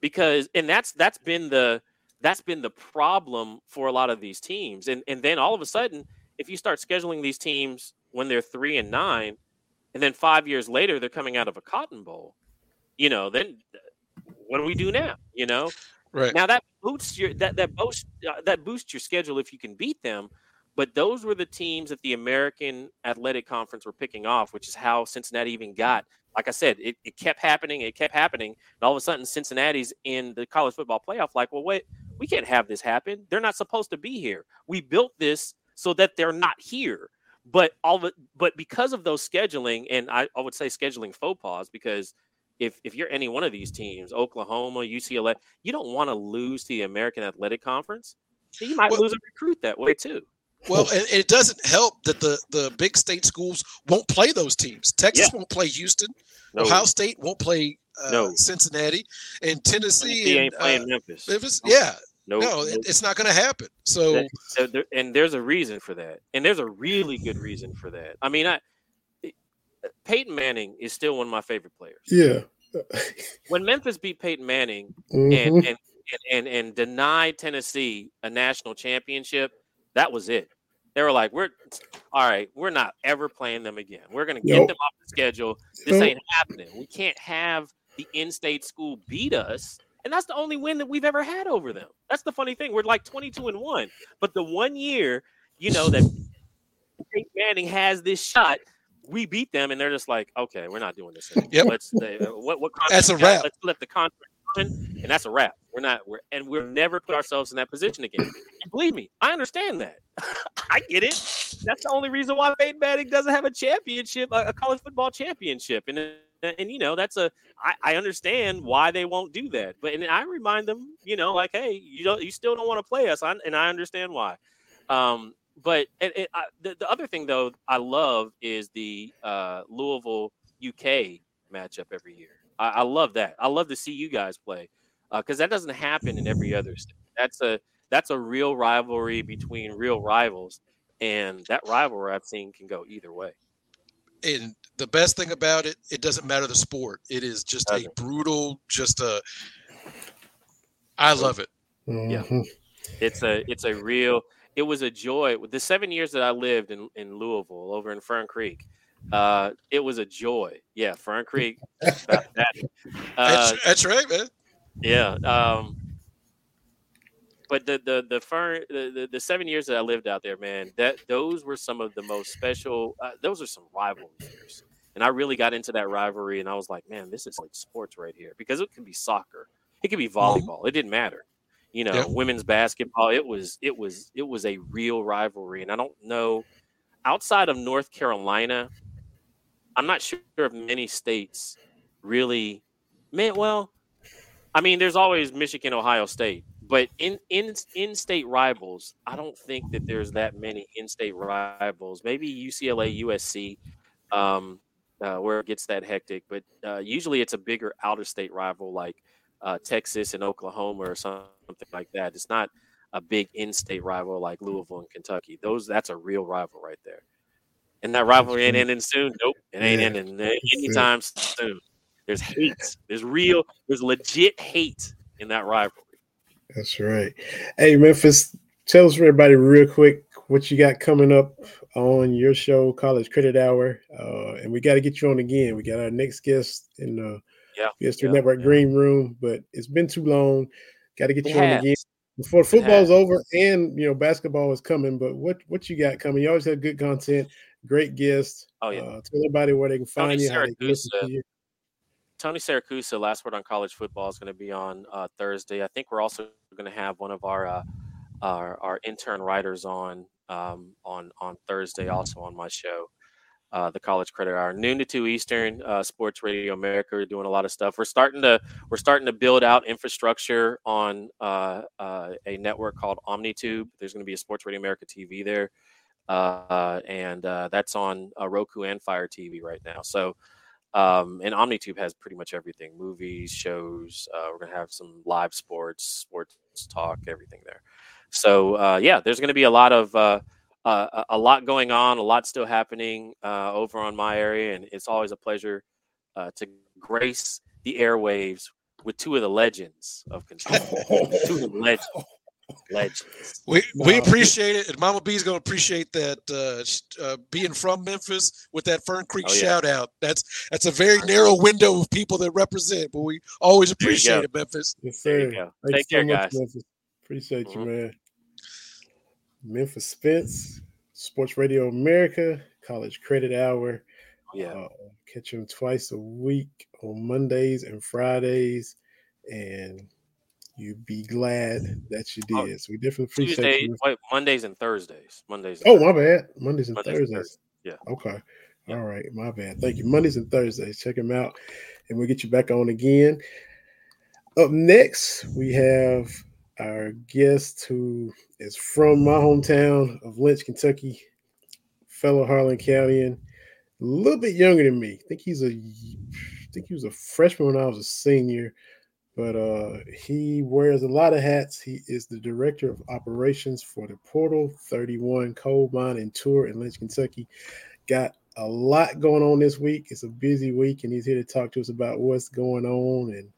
because and that's that's been the that's been the problem for a lot of these teams. And and then all of a sudden, if you start scheduling these teams when they're three and nine, and then five years later they're coming out of a Cotton Bowl, you know, then what do we do now? You know, right now that boosts your that that boosts uh, that boosts your schedule if you can beat them. But those were the teams that the American Athletic Conference were picking off, which is how Cincinnati even got. Like I said, it, it kept happening, it kept happening, and all of a sudden Cincinnati's in the college football playoff. Like, well, wait, we can't have this happen. They're not supposed to be here. We built this so that they're not here. But all the but because of those scheduling, and I, I would say scheduling faux pas, because if if you're any one of these teams, Oklahoma, UCLA, you don't want to lose to the American Athletic Conference. You might well, lose a recruit that way too. Well, and it doesn't help that the the big state schools won't play those teams. Texas yeah. won't play Houston. No. Ohio State won't play uh, no. Cincinnati, and Tennessee, Tennessee ain't playing uh, Memphis. Memphis, yeah, no, no, it's not going to happen. So, and there's a reason for that, and there's a really good reason for that. I mean, I Peyton Manning is still one of my favorite players. Yeah. when Memphis beat Peyton Manning mm-hmm. and, and, and and denied Tennessee a national championship, that was it. They were like, "We're all right. We're not ever playing them again. We're going to get nope. them off the schedule. This nope. ain't happening. We can't have the in-state school beat us." And that's the only win that we've ever had over them. That's the funny thing. We're like 22 and 1. But the one year, you know, that Peyton Manning has this shot, we beat them, and they're just like, okay, we're not doing this anymore. Yep. Let's uh, what what that's a wrap. Let's let the contract run, and that's a wrap. We're not we're and we'll never put ourselves in that position again. And believe me, I understand that. I get it. That's the only reason why Peyton Manning doesn't have a championship, a college football championship, and and you know that's a I, I understand why they won't do that but and i remind them you know like hey you don't you still don't want to play us I, and i understand why. Um but it, it, I, the, the other thing though i love is the uh louisville uk matchup every year. I, I love that. I love to see you guys play because uh, that doesn't happen in every other state. That's a that's a real rivalry between real rivals and that rivalry i've seen can go either way. And the best thing about it, it doesn't matter the sport. It is just a brutal, just a. I love it. Yeah, mm-hmm. it's a it's a real. It was a joy. The seven years that I lived in in Louisville, over in Fern Creek, uh, it was a joy. Yeah, Fern Creek. that. Uh, that's, that's right, man. Yeah. Um, but the the the fern the, the, the, seven years that I lived out there, man, that those were some of the most special. Uh, those are some rivalry years, and I really got into that rivalry, and I was like, man, this is like sports right here because it can be soccer, it could be mm-hmm. volleyball, it didn't matter, you know, women's basketball. It was it was it was a real rivalry, and I don't know outside of North Carolina, I'm not sure if many states really, man. Well, I mean, there's always Michigan, Ohio State, but in in in-state rivals, I don't think that there's that many in-state rivals. Maybe UCLA, USC, um, uh, where it gets that hectic. But uh, usually, it's a bigger outer-state rival like uh, Texas and Oklahoma or something like that. It's not a big in-state rival like Louisville and Kentucky. Those that's a real rival right there. And that rivalry ain't ending soon. Nope, it ain't yeah. ending anytime soon. There's hate. There's real. There's legit hate in that rivalry. That's right. Hey, Memphis, tell us for everybody real quick what you got coming up on your show, College Credit Hour. Uh, and we got to get you on again. We got our next guest in the yeah, Guest yeah, Network yeah. Green Room, but it's been too long. Got to get it you has. on again before football's over and you know basketball is coming. But what what you got coming? You always have good content, great guests. Oh yeah. Uh, tell everybody where they can find Tony you, how they can listen to you. Tony Siracusa, last word on college football, is going to be on uh, Thursday. I think we're also going to have one of our, uh, our our intern writers on um, on on Thursday, also on my show, uh, the College Credit Hour, noon to two Eastern. Uh, Sports Radio America We're doing a lot of stuff. We're starting to we're starting to build out infrastructure on uh, uh, a network called OmniTube. There's going to be a Sports Radio America TV there, and that's on Roku and Fire TV right now. So. Um, and OmniTube has pretty much everything: movies, shows. Uh, we're gonna have some live sports, sports talk, everything there. So uh, yeah, there's gonna be a lot of uh, uh a lot going on, a lot still happening uh, over on my area, and it's always a pleasure uh, to grace the airwaves with two of the legends of control. two of the legends legends. We we appreciate it, and Mama B's gonna appreciate that. Uh, uh, being from Memphis with that Fern Creek oh, yeah. shout out. That's that's a very narrow window of people that represent, but we always appreciate it, Memphis. Yes, sir. Take care, so guys. Memphis. Appreciate mm-hmm. you, man. Memphis Spence, Sports Radio America, College Credit Hour. Yeah. Uh, catch him twice a week on Mondays and Fridays. And you be glad that you oh, did. So we definitely appreciate Tuesday, you. Wait, Mondays and Thursdays. Mondays. And oh, my bad. Mondays and Mondays Thursdays. And Thursdays. Yeah. Okay. Yeah. All right. My bad. Thank you. Mondays and Thursdays. Check them out, and we'll get you back on again. Up next, we have our guest who is from my hometown of Lynch, Kentucky, fellow Harlan Countyan, a little bit younger than me. I think he's a, I think he was a freshman when I was a senior but uh, he wears a lot of hats. He is the director of operations for the Portal 31 Coal Mine and Tour in Lynch, Kentucky. Got a lot going on this week. It's a busy week, and he's here to talk to us about what's going on and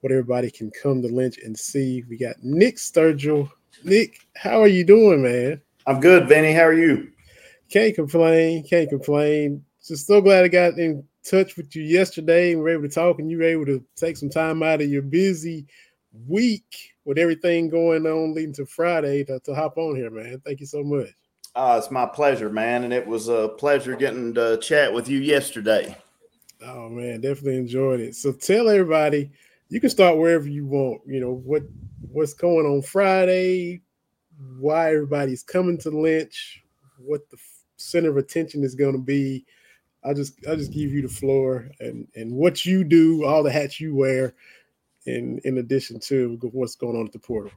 what everybody can come to Lynch and see. We got Nick Sturgill. Nick, how are you doing, man? I'm good, Vinny. How are you? Can't complain. Can't complain. Just so glad I got in touch with you yesterday and we were able to talk and you were able to take some time out of your busy week with everything going on leading to Friday to, to hop on here, man. Thank you so much. Uh, it's my pleasure, man. And it was a pleasure getting to chat with you yesterday. Oh man, definitely enjoyed it. So tell everybody, you can start wherever you want, you know, what what's going on Friday, why everybody's coming to Lynch, what the center of attention is going to be I just I just give you the floor and and what you do, all the hats you wear, in in addition to what's going on at the portal.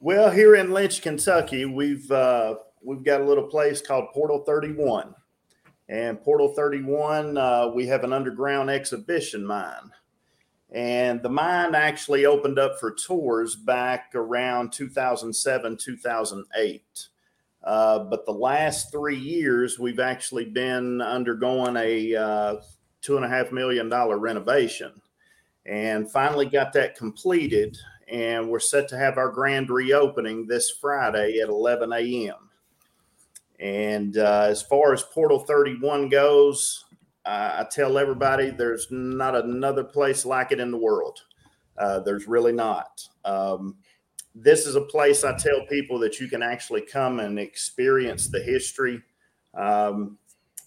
Well, here in Lynch, Kentucky, we've uh, we've got a little place called Portal 31, and Portal 31 uh, we have an underground exhibition mine. And the mine actually opened up for tours back around 2007, 2008. Uh, but the last three years, we've actually been undergoing a uh, two and a half million dollar renovation and finally got that completed. And we're set to have our grand reopening this Friday at 11 a.m. And uh, as far as Portal 31 goes, I tell everybody there's not another place like it in the world. Uh, there's really not. Um, this is a place I tell people that you can actually come and experience the history. Um,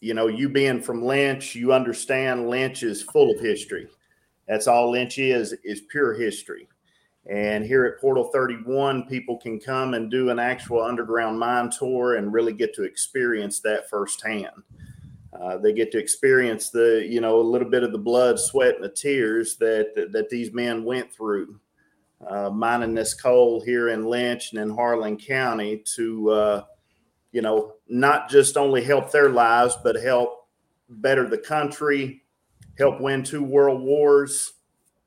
you know, you being from Lynch, you understand Lynch is full of history. That's all Lynch is, is pure history. And here at Portal 31, people can come and do an actual underground mine tour and really get to experience that firsthand. Uh, they get to experience the, you know, a little bit of the blood, sweat, and the tears that, that, that these men went through uh, mining this coal here in Lynch and in Harlan County to, uh, you know, not just only help their lives, but help better the country, help win two world wars,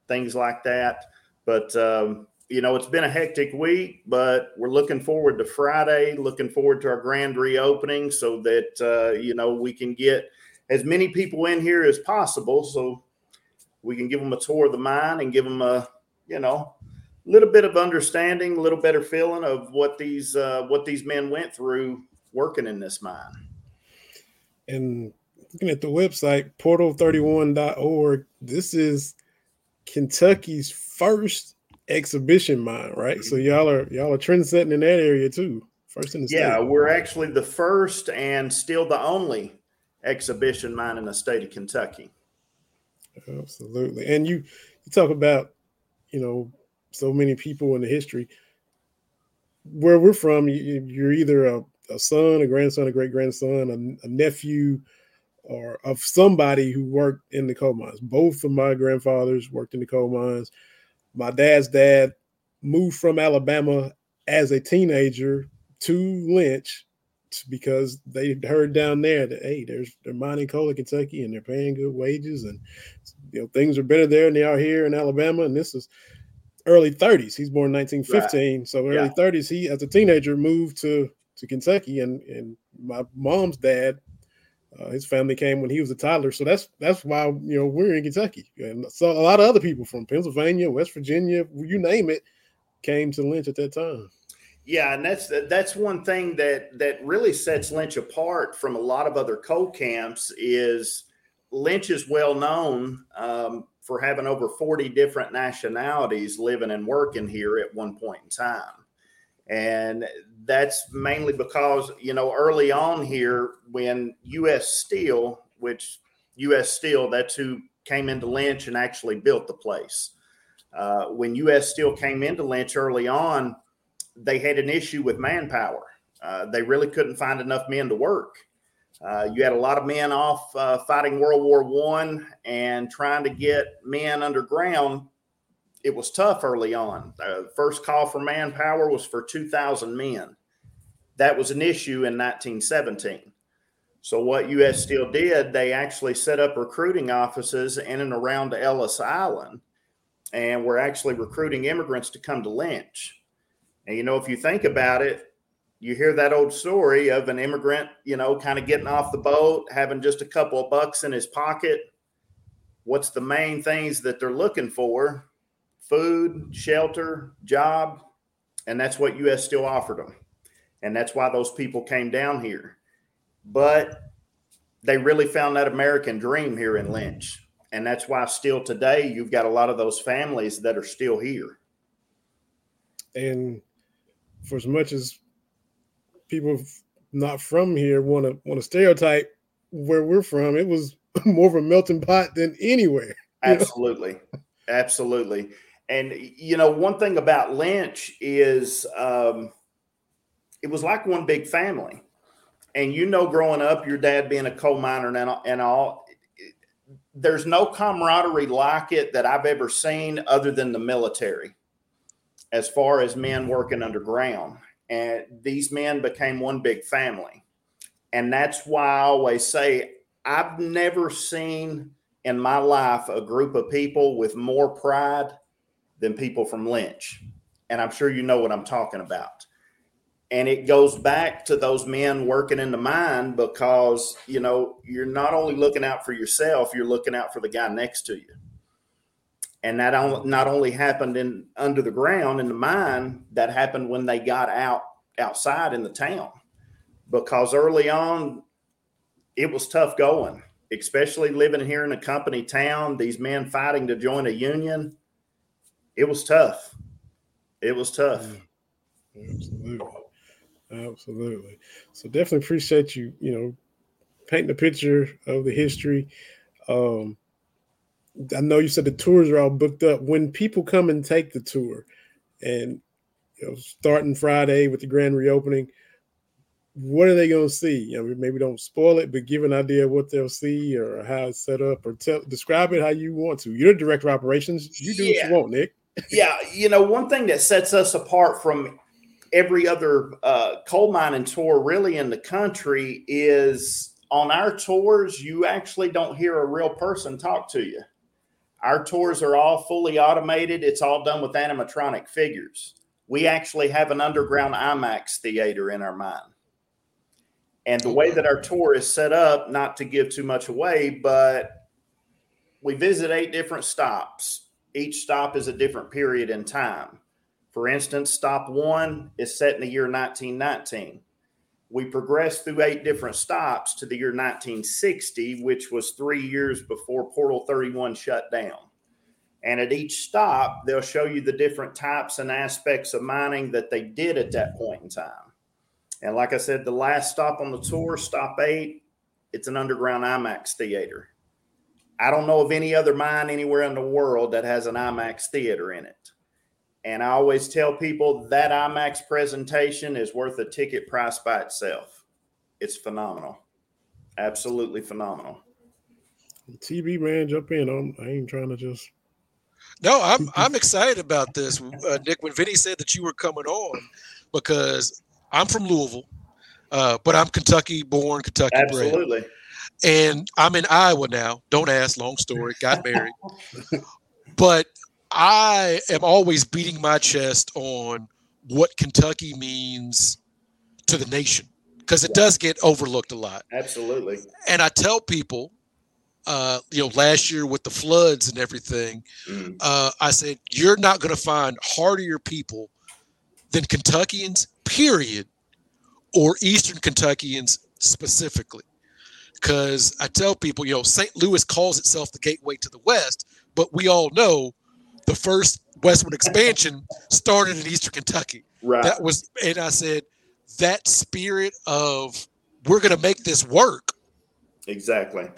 things like that. But, um, you know, it's been a hectic week, but we're looking forward to Friday, looking forward to our grand reopening so that, uh, you know, we can get as many people in here as possible so we can give them a tour of the mine and give them a, you know, little bit of understanding, a little better feeling of what these uh, what these men went through working in this mine. And looking at the website portal31.org, this is Kentucky's first exhibition mine, right? So mm-hmm. y'all are y'all are trend setting in that area too. First in the yeah, state. we're actually the first and still the only exhibition mine in the state of Kentucky. Absolutely. And you you talk about, you know, so many people in the history. Where we're from, you, are either a, a, son, a grandson, a great grandson, a, a, nephew, or of somebody who worked in the coal mines. Both of my grandfathers worked in the coal mines. My dad's dad moved from Alabama as a teenager to Lynch because they heard down there that hey, there's they're mining coal in Kentucky and they're paying good wages and you know things are better there than they are here in Alabama. And this is early 30s. He's born 1915, right. so early yeah. 30s. He as a teenager moved to to Kentucky, and and my mom's dad, uh, his family came when he was a toddler. So that's that's why you know we're in Kentucky, and so a lot of other people from Pennsylvania, West Virginia, you name it, came to Lynch at that time. Yeah, and that's that's one thing that that really sets Lynch apart from a lot of other coal camps is Lynch is well known um, for having over 40 different nationalities living and working here at one point in time. And that's mainly because, you know, early on here, when US Steel, which US Steel, that's who came into Lynch and actually built the place. Uh, when US Steel came into Lynch early on, they had an issue with manpower. Uh, they really couldn't find enough men to work. Uh, you had a lot of men off uh, fighting World War One and trying to get men underground. It was tough early on. The first call for manpower was for 2,000 men. That was an issue in 1917. So, what U.S. Steel did, they actually set up recruiting offices in and around Ellis Island, and were actually recruiting immigrants to come to Lynch. And you know, if you think about it, you hear that old story of an immigrant, you know, kind of getting off the boat, having just a couple of bucks in his pocket. What's the main things that they're looking for? Food, shelter, job. And that's what US Steel offered them. And that's why those people came down here. But they really found that American dream here in Lynch. And that's why still today you've got a lot of those families that are still here. And for as much as people not from here want to want to stereotype where we're from, it was more of a melting pot than anywhere. Absolutely, absolutely. And you know, one thing about Lynch is um, it was like one big family. And you know, growing up, your dad being a coal miner and all, and all there's no camaraderie like it that I've ever seen other than the military as far as men working underground. And these men became one big family. And that's why I always say, I've never seen in my life a group of people with more pride than people from Lynch. And I'm sure you know what I'm talking about. And it goes back to those men working in the mine because, you know, you're not only looking out for yourself, you're looking out for the guy next to you and that not only happened in under the ground in the mine that happened when they got out outside in the town. Because early on it was tough going especially living here in a company town these men fighting to join a union. It was tough. It was tough. Absolutely. Absolutely. So definitely appreciate you you know painting a picture of the history. Um I know you said the tours are all booked up. When people come and take the tour, and you know, starting Friday with the grand reopening, what are they going to see? You know, maybe don't spoil it, but give an idea of what they'll see or how it's set up, or tell describe it how you want to. You're the director of operations. You do yeah. what you want, Nick. yeah, you know, one thing that sets us apart from every other uh, coal mining tour, really in the country, is on our tours you actually don't hear a real person talk to you our tours are all fully automated. It's all done with animatronic figures. We actually have an underground IMAX theater in our mine. And the way that our tour is set up, not to give too much away, but we visit eight different stops. Each stop is a different period in time. For instance, stop one is set in the year 1919 we progressed through eight different stops to the year 1960, which was three years before Portal 31 shut down. And at each stop, they'll show you the different types and aspects of mining that they did at that point in time. And like I said, the last stop on the tour, stop eight, it's an underground IMAX theater. I don't know of any other mine anywhere in the world that has an IMAX theater in it. And I always tell people that IMAX presentation is worth a ticket price by itself. It's phenomenal. Absolutely phenomenal. TV man, jump in. I'm, I ain't trying to just. No, I'm I'm excited about this, uh, Nick. When Vinny said that you were coming on, because I'm from Louisville, uh, but I'm Kentucky born, Kentucky bred. Absolutely. and I'm in Iowa now. Don't ask, long story. Got married, but I am always beating my chest on what Kentucky means to the nation because it does get overlooked a lot. Absolutely. And I tell people, uh, you know, last year with the floods and everything, Mm. uh, I said you're not going to find hardier people than Kentuckians, period, or Eastern Kentuckians specifically. Because I tell people, you know, St. Louis calls itself the gateway to the West, but we all know the first westward expansion started in Eastern Kentucky. Right. That was, and I said that spirit of we're going to make this work exactly.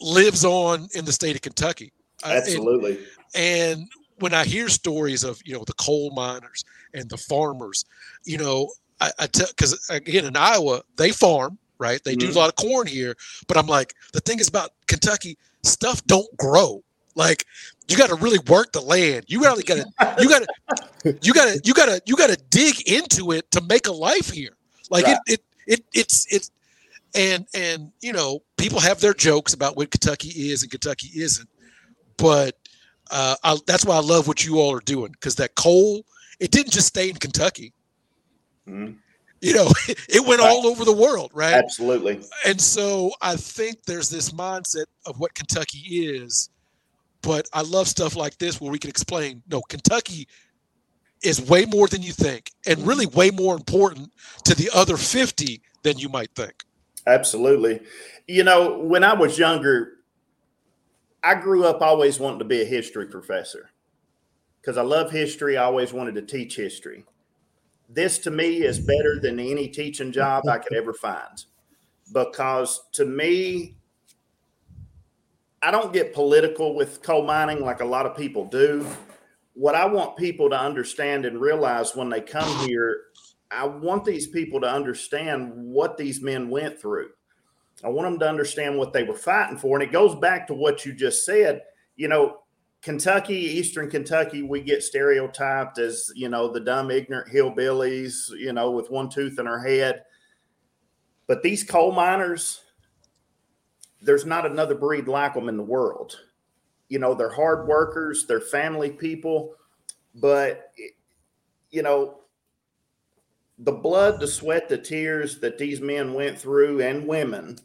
lives on in the state of Kentucky. Uh, and- Absolutely. and when I hear stories of you know the coal miners and the farmers, you know, I, I tell because again in Iowa they farm right, they do Mhm. a lot of corn here, but I'm like the thing is about Kentucky stuff don't grow. Like you got to really work the land. You really got to you got to you got to you got to you got to dig into it to make a life here. Like Right. it, it it it's it's and and you know people have their jokes about what Kentucky is and Kentucky isn't, but uh, I, that's why I love what you all are doing because that coal it didn't just stay in Kentucky. Mhm. You know, it went Right. all over the world, right? Absolutely. And so I think there's this mindset of what Kentucky is, but I love stuff like this where we can explain no, Kentucky is way more than you think and really way more important to the other 50 than you might think. Absolutely. You know, when I was younger, I grew up always wanting to be a history professor because I love history. I always wanted to teach history. This to me is better than any teaching job I could ever find because to me, I don't get political with coal mining like a lot of people do. What I want people to understand and realize when they come here, I want these people to understand what these men went through. I want them to understand what they were fighting for. And it goes back to what you just said. You know, Kentucky, Eastern Kentucky, we get stereotyped as, you know, the dumb, ignorant hillbillies, you know, with one tooth in our head. But these coal miners, there's not another breed like them in the world. You know, they're hard workers, they're family people, but, you know, the blood, the sweat, the tears that these men went through and women,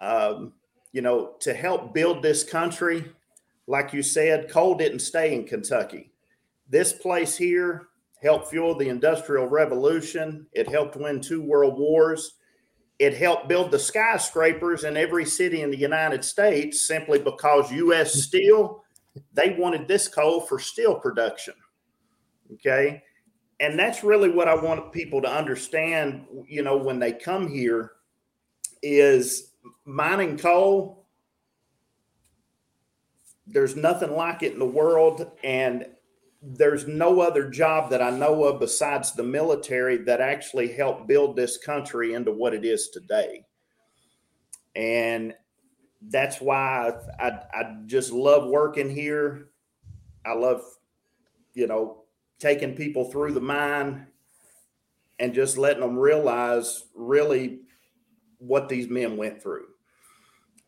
um, you know, to help build this country. Like you said, coal didn't stay in Kentucky. This place here helped fuel the Industrial Revolution. It helped win two world wars. It helped build the skyscrapers in every city in the United States simply because U.S. Steel, they wanted this coal for steel production. Okay and that's really what I want people to understand, you know, when they come here is mining coal. There's nothing like it in the world. And there's no other job that I know of besides the military that actually helped build this country into what it is today. And that's why I, I, just love working here. I love, you know, taking people through the mine and just letting them realize really what these men went through.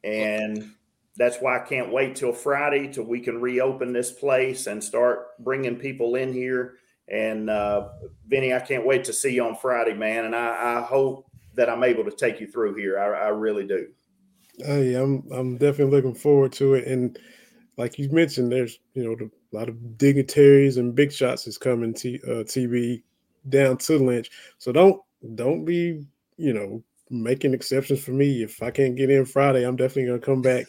And that's why I can't wait till Friday till we can reopen this place and start bringing people in here. And uh, Vinny, I can't wait to see you on Friday, man. And I, I hope that I'm able to take you through here. I, I really do. Yeah, I'm I'm definitely looking forward to it. And like you mentioned, there's you know a lot of dignitaries and big shots is coming to uh, TV down to Lynch. So don't don't be you know making exceptions for me. If I can't get in Friday, I'm definitely gonna come back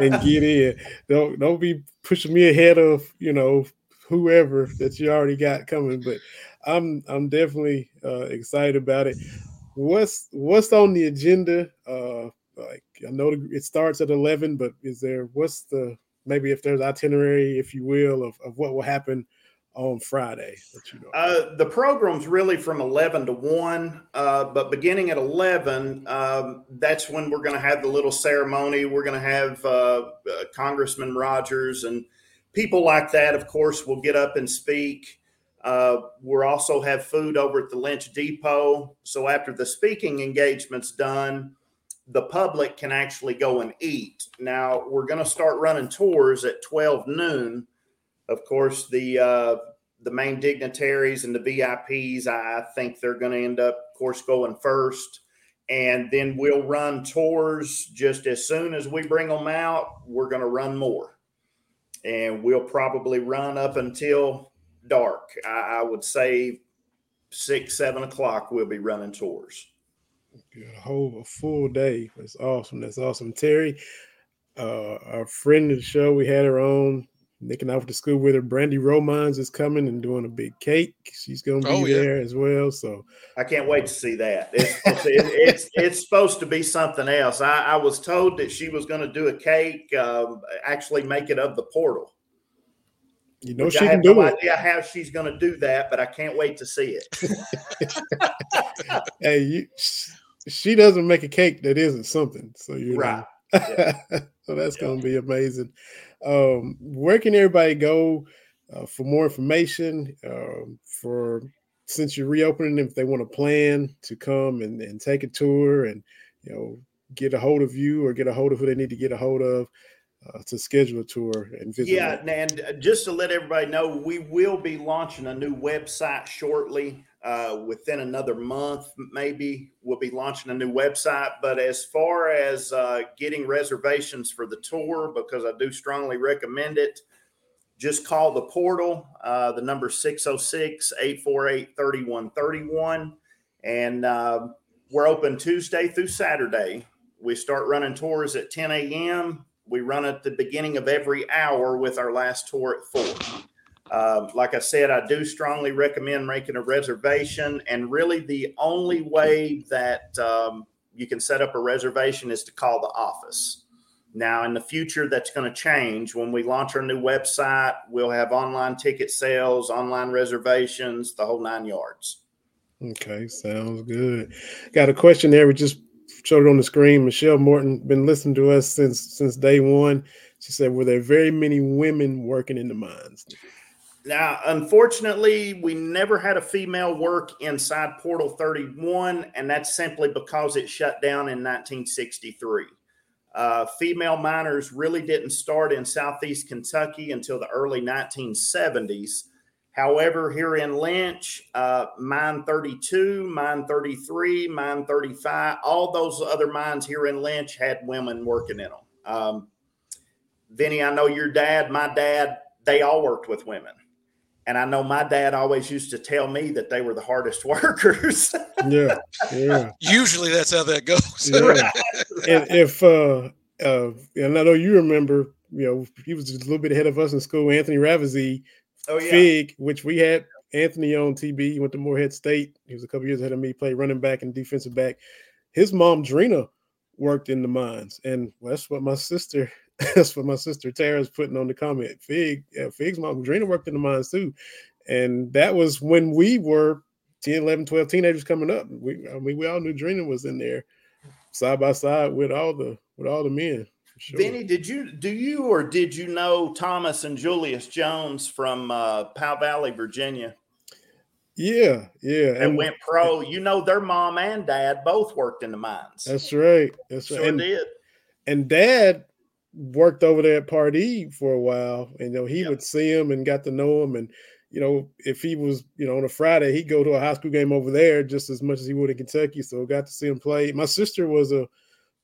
and get in. Don't don't be pushing me ahead of you know whoever that you already got coming. But I'm I'm definitely uh, excited about it. What's what's on the agenda? Uh, Like I know it starts at eleven, but is there what's the maybe if there's itinerary, if you will, of, of what will happen on Friday? You know. uh, the program's really from 11 to 1, uh, but beginning at 11, um, that's when we're going to have the little ceremony. We're going to have uh, uh, Congressman Rogers and people like that, of course, will get up and speak. Uh, we'll also have food over at the Lynch Depot. So after the speaking engagement's done, the public can actually go and eat. Now we're going to start running tours at 12 noon. Of course, the uh, the main dignitaries and the VIPs, I think they're going to end up, of course, going first. And then we'll run tours just as soon as we bring them out. We're going to run more. And we'll probably run up until dark. I, I would say six, seven o'clock, we'll be running tours. A whole a full day. That's awesome. That's awesome. Terry, uh, our friend of the show, we had her on nicking off to school with her. Brandy Romans is coming and doing a big cake. She's going to be oh, yeah. there as well. So I can't wait to see that. It's it's, it's, supposed to be something else. I, I was told that she was going to do a cake, um, actually make it of the portal. You know she I can do no it. idea how she's going to do that, but I can't wait to see it. hey, you, she doesn't make a cake that isn't something. So you right. Yeah. so that's yeah. going to be amazing. Um, where can everybody go uh, for more information? Um, for since you're reopening, if they want to plan to come and, and take a tour and you know get a hold of you or get a hold of who they need to get a hold of, uh, to schedule a tour and visit. Yeah, and uh, just to let everybody know, we will be launching a new website shortly. Uh, within another month, maybe we'll be launching a new website. But as far as uh, getting reservations for the tour, because I do strongly recommend it, just call the portal. Uh, the number 606 848 3131. And uh, we're open Tuesday through Saturday. We start running tours at 10 a.m we run at the beginning of every hour with our last tour at four. Uh, like I said, I do strongly recommend making a reservation. And really, the only way that um, you can set up a reservation is to call the office. Now, in the future, that's going to change. When we launch our new website, we'll have online ticket sales, online reservations, the whole nine yards. Okay, sounds good. Got a question there. We just showed it on the screen. Michelle Morton been listening to us since since day one. She said, "Were there very many women working in the mines?" Now, unfortunately, we never had a female work inside Portal 31, and that's simply because it shut down in 1963. Uh, female miners really didn't start in southeast Kentucky until the early 1970s. However, here in Lynch, uh, mine 32, mine 33, mine 35, all those other mines here in Lynch had women working in them. Um, Vinny, I know your dad, my dad, they all worked with women. And I know my dad always used to tell me that they were the hardest workers. yeah, yeah. Usually that's how that goes. yeah. And if, uh, uh, and I know you remember, you know, he was a little bit ahead of us in school, Anthony Ravizzi oh, yeah. Fig, which we had Anthony on TB. He went to Morehead State. He was a couple years ahead of me. Played running back and defensive back. His mom Drina worked in the mines, and well, that's what my sister. That's what my sister Tara's putting on the comment. Fig, yeah, Fig's mom Drina worked in the mines too, and that was when we were 10, 11, 12 teenagers coming up. We, I mean, we all knew Drina was in there side by side with all the with all the men. Sure. Vinny, did you do you or did you know Thomas and Julius Jones from uh, Powell Valley, Virginia? Yeah, yeah, and went pro. You know, their mom and dad both worked in the mines. That's right. That's sure right. And, did. And dad worked over there at Pardee for a while, and you know he yep. would see him and got to know him. And you know, if he was, you know, on a Friday, he'd go to a high school game over there just as much as he would in Kentucky. So got to see him play. My sister was a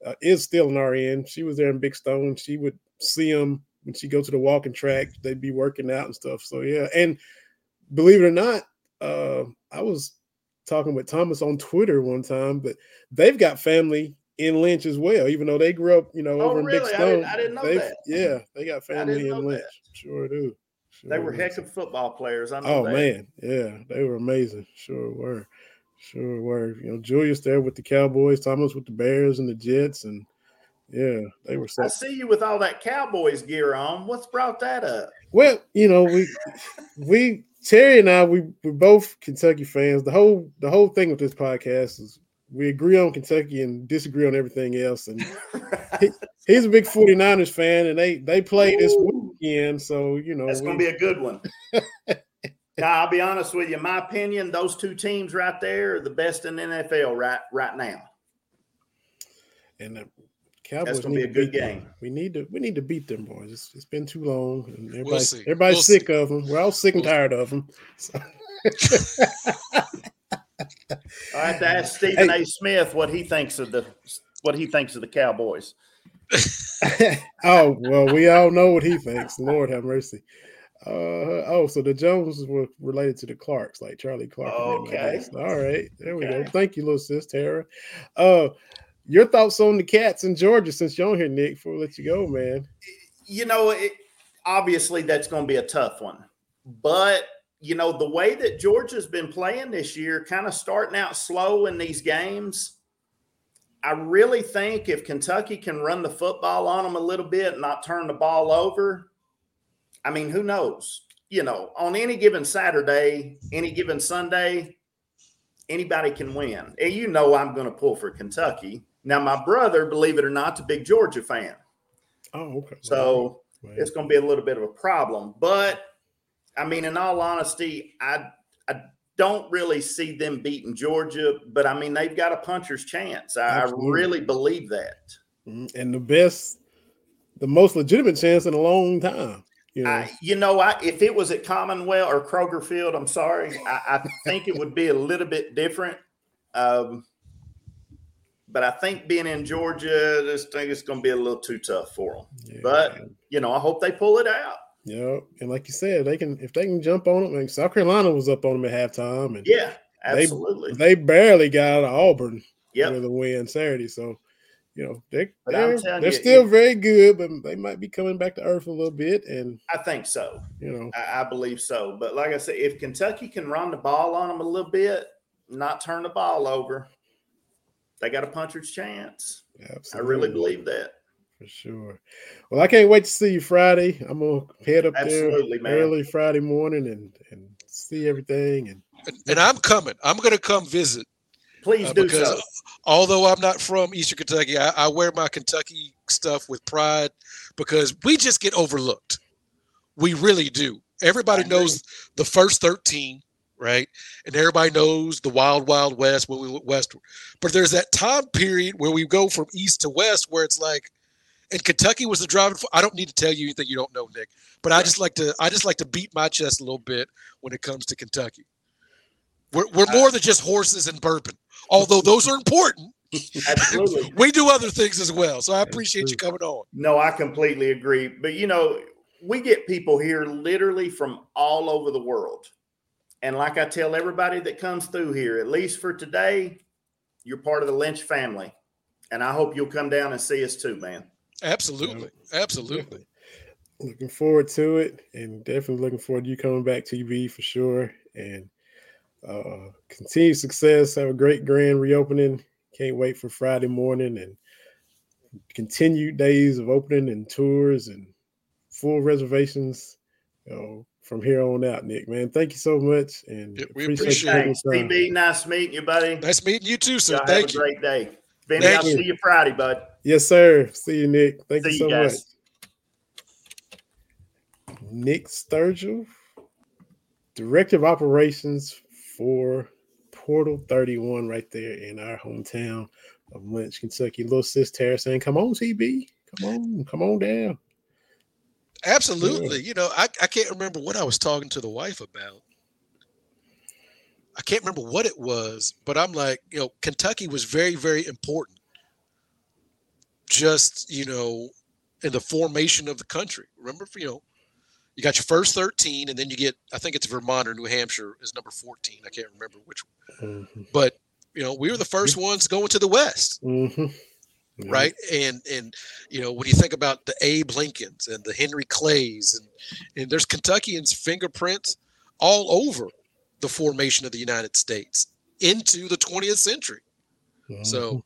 uh, is still an RN. She was there in Big Stone. She would see him when she go to the walking track. They'd be working out and stuff. So yeah, and believe it or not, uh, I was talking with Thomas on Twitter one time, but they've got family in Lynch as well. Even though they grew up, you know, oh, over in? Big Stone. I didn't, I didn't know that. Yeah, they got family in Lynch. That. Sure do. Sure they were heck of football players. oh that. man, yeah, they were amazing. Sure were. Sure were. You know, Julius there with the Cowboys, Thomas with the Bears and the Jets, and Yeah, they were. I see you with all that Cowboys gear on. What's brought that up? Well, you know, we we Terry and I we we're both Kentucky fans. The whole the whole thing with this podcast is we agree on Kentucky and disagree on everything else. And he, he's a big 49ers fan, and they they play this weekend. So you know that's going to be a good one. now, I'll be honest with you. My opinion, those two teams right there are the best in the NFL right right now. And the Cowboys that's going to be a good game. Them. We need to we need to beat them boys. It's, it's been too long, and everybody's we'll everybody's we'll sick see. of them. We're all sick and tired of them. So. I have to ask Stephen hey. A. Smith what he thinks of the what he thinks of the Cowboys. oh well, we all know what he thinks. Lord have mercy. Uh, oh, so the Joneses were related to the Clarks, like Charlie Clark. Okay. All right. There we okay. go. Thank you, little sis Tara. Uh, your thoughts on the Cats in Georgia since you're on here, Nick, before we let you go, man. You know, it, obviously that's going to be a tough one, but you know, the way that Georgia's been playing this year, kind of starting out slow in these games, I really think if Kentucky can run the football on them a little bit and not turn the ball over, I mean, who knows? You know, on any given Saturday, any given Sunday, anybody can win. And you know, I'm going to pull for Kentucky. Now, my brother, believe it or not, is a big Georgia fan. Oh, okay. So right. it's going to be a little bit of a problem. But I mean, in all honesty, I I don't really see them beating Georgia, but I mean they've got a puncher's chance. I, I really believe that. Mm-hmm. And the best, the most legitimate chance in a long time. You know, I, you know I, if it was at Commonwealth or Kroger Field, I'm sorry, I, I think it would be a little bit different. Um, but I think being in Georgia, this thing is going to be a little too tough for them. Yeah. But you know, I hope they pull it out. Yeah, and like you said, they can if they can jump on them. Like South Carolina was up on them at halftime, and yeah, absolutely, they, they barely got out of Auburn yep. with a win Saturday. So, you know, they they're, they're you, still very good, but they might be coming back to earth a little bit. And I think so. You know, I, I believe so. But like I said, if Kentucky can run the ball on them a little bit, not turn the ball over, they got a puncher's chance. Absolutely. I really believe that for sure. Well, I can't wait to see you Friday. I'm gonna head up Absolutely, there man. early Friday morning and and see everything. And and I'm coming. I'm gonna come visit. Please uh, do because so. although I'm not from Eastern Kentucky, I, I wear my Kentucky stuff with pride because we just get overlooked. We really do. Everybody knows the first 13, right? And everybody knows the wild, wild west when we went westward. But there's that time period where we go from east to west where it's like, and Kentucky was the driving. Force. I don't need to tell you anything you don't know, Nick. But I just like to I just like to beat my chest a little bit when it comes to Kentucky. We're we're more than just horses and bourbon, although those are important. Absolutely, we do other things as well. So I appreciate you coming on. No, I completely agree. But you know, we get people here literally from all over the world. And like I tell everybody that comes through here, at least for today, you're part of the Lynch family. And I hope you'll come down and see us too, man. Absolutely. Absolutely. Looking forward to it and definitely looking forward to you coming back TV for sure. And uh continued success. Have a great grand reopening. Can't wait for Friday morning and continued days of opening and tours and full reservations. You know, from here on out, Nick. Man, thank you so much, and yeah, we appreciate, appreciate it. nice meeting you, buddy. Nice meeting you too, sir. Y'all thank have a great day. Benny, I'll see you Friday, bud. Yes, sir. See you, Nick. Thank see you so you much. Nick Sturgill, Director of Operations for Portal 31, right there in our hometown of Lynch, Kentucky. Little sis Tara saying, Come on, TB. Come on, come on down. Absolutely. Yeah. You know, I, I can't remember what I was talking to the wife about. I can't remember what it was, but I'm like, you know, Kentucky was very, very important. Just, you know, in the formation of the country. Remember, you know, you got your first 13, and then you get, I think it's Vermont or New Hampshire is number 14. I can't remember which one. Mm-hmm. But, you know, we were the first ones going to the West. Mm-hmm. Right. And, and, you know, when you think about the Abe Lincolns and the Henry Clays, and, and there's Kentuckians' fingerprints all over the formation of the United States into the 20th century. Mm-hmm. So,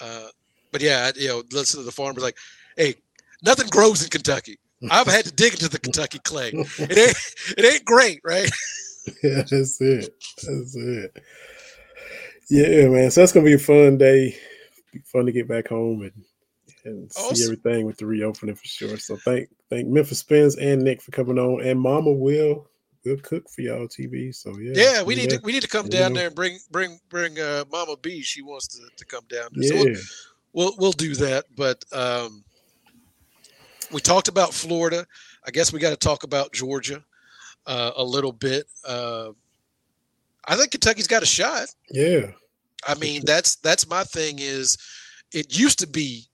uh, but yeah, you know, listen to the farmers like, hey, nothing grows in Kentucky. I've had to dig into the Kentucky clay. It ain't it ain't great, right? yeah, that's it. That's it. Yeah, man. So that's gonna be a fun day. Be fun to get back home and and see everything with the reopening for sure. So thank thank Memphis Spence and Nick for coming on. And Mama will will cook for y'all TV. So yeah. Yeah, we do need to we need to come Yeah. down there and bring bring bring uh, Mama B. She wants to, to come down there. So we'll, Yeah. we'll we'll do that. But um, we talked about Florida. I guess we got to talk about Georgia uh, a little bit. Uh, I think Kentucky's got a shot. Yeah. I mean, that's that's my thing. Is it used to be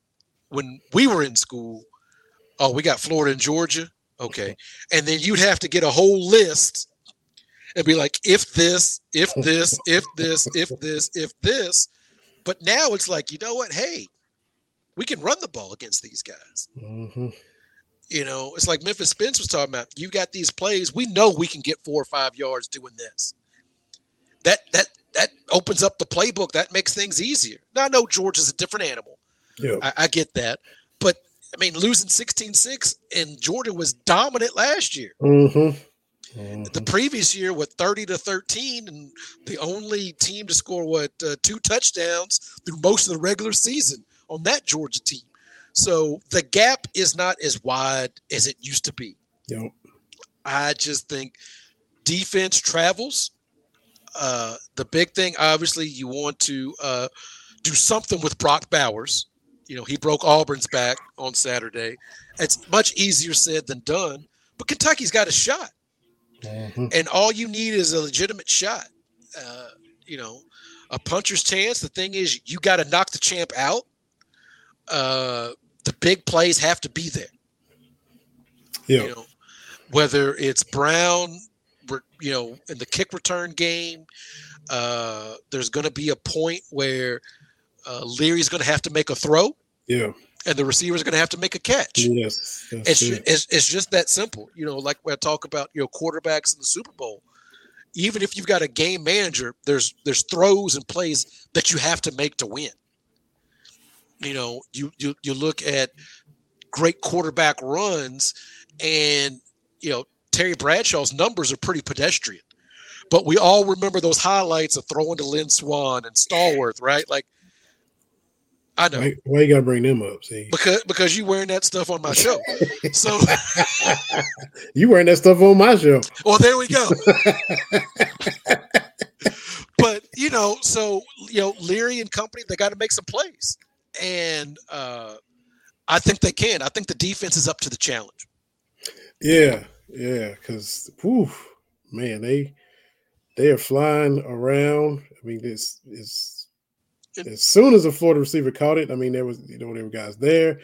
when we were in school? Oh, we got Florida and Georgia. Okay, and then you'd have to get a whole list and be like, if this, if this, if this, if this, if this. But now it's like, you know what? Hey, we can run the ball against these guys. hmm You know, it's like Memphis Spence was talking about. You got these plays. We know we can get four or five yards doing this. That that that opens up the playbook. That makes things easier. Now I know George is a different animal. Yeah. I, I get that. But I mean, losing 16-6 and Georgia was dominant last year. hmm The previous year with 30 to 13 and the only team to score what uh, two touchdowns through most of the regular season on that Georgia team. So the gap is not as wide as it used to be. Yep. I just think defense travels. Uh, the big thing, obviously, you want to uh, do something with Brock Bowers. You know, he broke Auburn's back on Saturday. It's much easier said than done, but Kentucky's got a shot, Mhm. and all you need is a legitimate shot. Uh, you know, a puncher's chance. The thing is, you got to knock the champ out. Uh, the big plays have to be there Yeah. you know, whether it's Brown, you know, in the kick return game, uh, there's going to be a point where uh, Leary's going to have to make a throw, Yeah. and the receiver's going to have to make a catch. Yes. It's, it. it's it's just that simple. You know, like when I talk about you know quarterbacks in the Super Bowl. Even if you've got a game manager, there's there's throws and plays that you have to make to win. You know, you you you look at great quarterback runs, and you know Terry Bradshaw's numbers are pretty pedestrian, but we all remember those highlights of throwing to Lynn Swann and Stallworth, right? Like, I know Why, why you gotta bring them up? See, because because you wearing that stuff on my show, so. you wearing that stuff on my show. Well, there we go. but you know, so you know, Leary and company, they got to make some plays, and uh, I think they can. I think the defense is up to the challenge. Yeah, yeah, because man, they they are flying around. I mean, this is as soon as a Florida receiver caught it. I mean, there was you know there were guys there.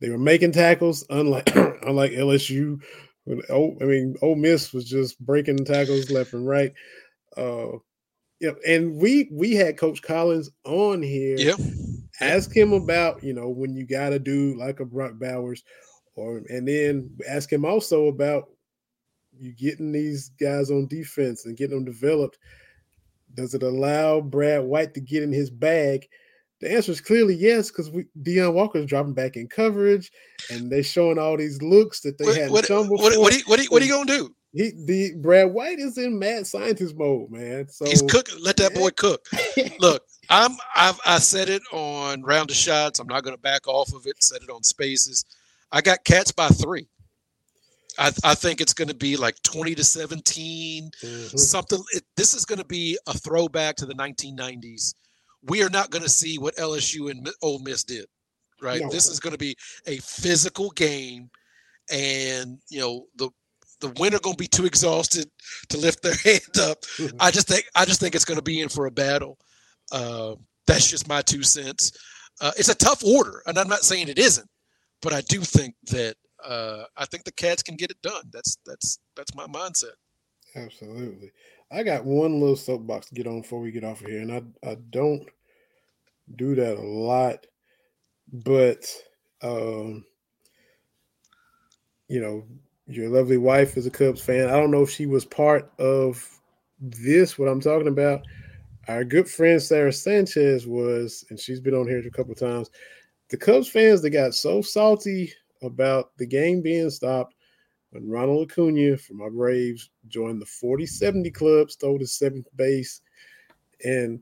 They were making tackles, unlike unlike LSU. When, oh, I mean, Ole Miss was just breaking tackles left and right. Uh, yeah, and we we had Coach Collins on here. Yeah, ask him about you know when you got to do like a Brock Bowers, or and then ask him also about you getting these guys on defense and getting them developed. Does it allow Brad White to get in his bag? The answer is clearly yes, because we Deone Walker's dropping back in coverage, and they're showing all these looks that they what hadn't what shown what, before. what, are you, what, are you, what are you gonna do? he the Brad White is in mad scientist mode, man. So He's cooking. Let that boy cook. Look, I'm I've I said it on round of shots. I'm not going to back off of it. Said it on spaces. I got cats by three. I, I think it's going to be like 20 to 17. Mhm. something it, this is going to be a throwback to the 1990s we are not going to see what lsu and Ole miss did right No. this is going to be a physical game and you know the the winner going to be too exhausted to lift their hand up i just think i just think it's going to be in for a battle uh, that's just my two cents uh, it's a tough order and i'm not saying it isn't but i do think that uh, i think the cats can get it done that's that's that's my mindset Absolutely. I got one little soapbox to get on before we get off of here, and I I don't do that a lot, but um, you know, your lovely wife is a Cubs fan. I don't know if she was part of this. What I'm talking about. Our good friend Sarah Sanchez was, and she's been on here a couple times. the Cubs fans they got so salty about the game being stopped when Ronald Acuna from my Braves joined the 40-70 club, stole the seventh base, and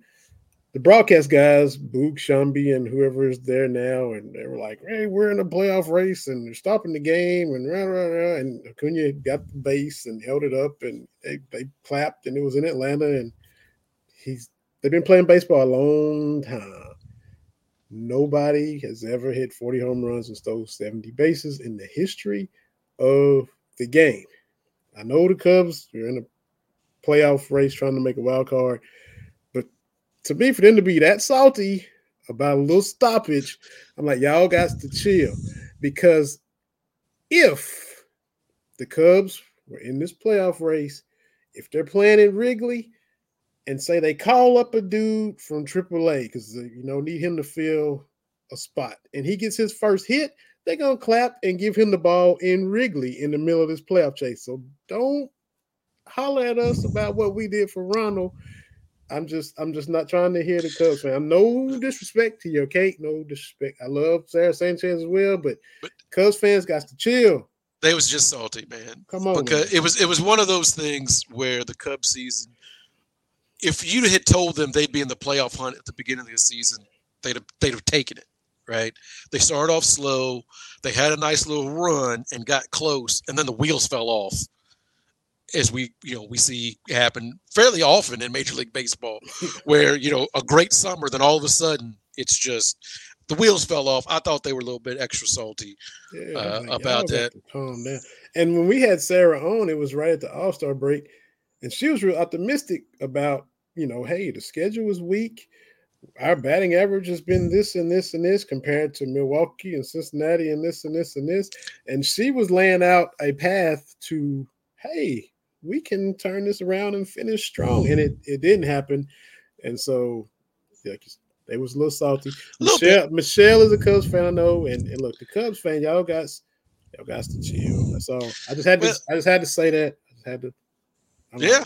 the broadcast guys, Boog Sciambi and whoever is there now, and they were like, "Hey, we're in a playoff race, and they're stopping the game." And rah, rah, rah, and Acuna got the base and held it up, and they, they clapped, and it was in Atlanta, and he's they've been playing baseball a long time. Nobody has ever hit 40 home runs and stole 70 bases in the history of the game. I know the Cubs are in a playoff race trying to make a wild card but to me, for them to be that salty about a little stoppage, I'm like, y'all got to chill. Because if the Cubs were in this playoff race, if they're playing in Wrigley and say they call up a dude from AAA because you know need him to fill a spot and he gets his first hit, they're gonna clap and give him the ball in Wrigley in the middle of this playoff chase. So don't holler at us about what we did for Ronald I'm just I'm just not trying to hear the Cubs fan. No disrespect to your cake, no disrespect. I love Sarah Sanchez as well, but, but Cubs fans got to chill. They was just salty, man. Come on, because man. it was it was one of those things where the Cubs season. If you had told them they'd be in the playoff hunt at the beginning of the season, they'd have, they'd have taken it. Right? They started off slow. They had a nice little run and got close, and then the wheels fell off as we you know we see happen fairly often in Major League Baseball, where you know a great summer, then all of a sudden it's just the wheels fell off. I thought they were a little bit extra salty yeah, uh, like, about that. Calm down. And when we had Sarah on, it was right at the All Star break, and she was real optimistic about you know, hey, the schedule is weak. Our batting average has been this and this and this compared to Milwaukee and Cincinnati and this and this and this. And she was laying out a path to, hey, we can turn this around and finish strong. And it, it didn't happen. And so yeah, they was a little salty. Michelle, Michelle is a Cubs fan, I know. And, and look, the Cubs fan, y'all got y'all got to chill. That's all. I just had to well, I just had to say that. I just had to I'm yeah.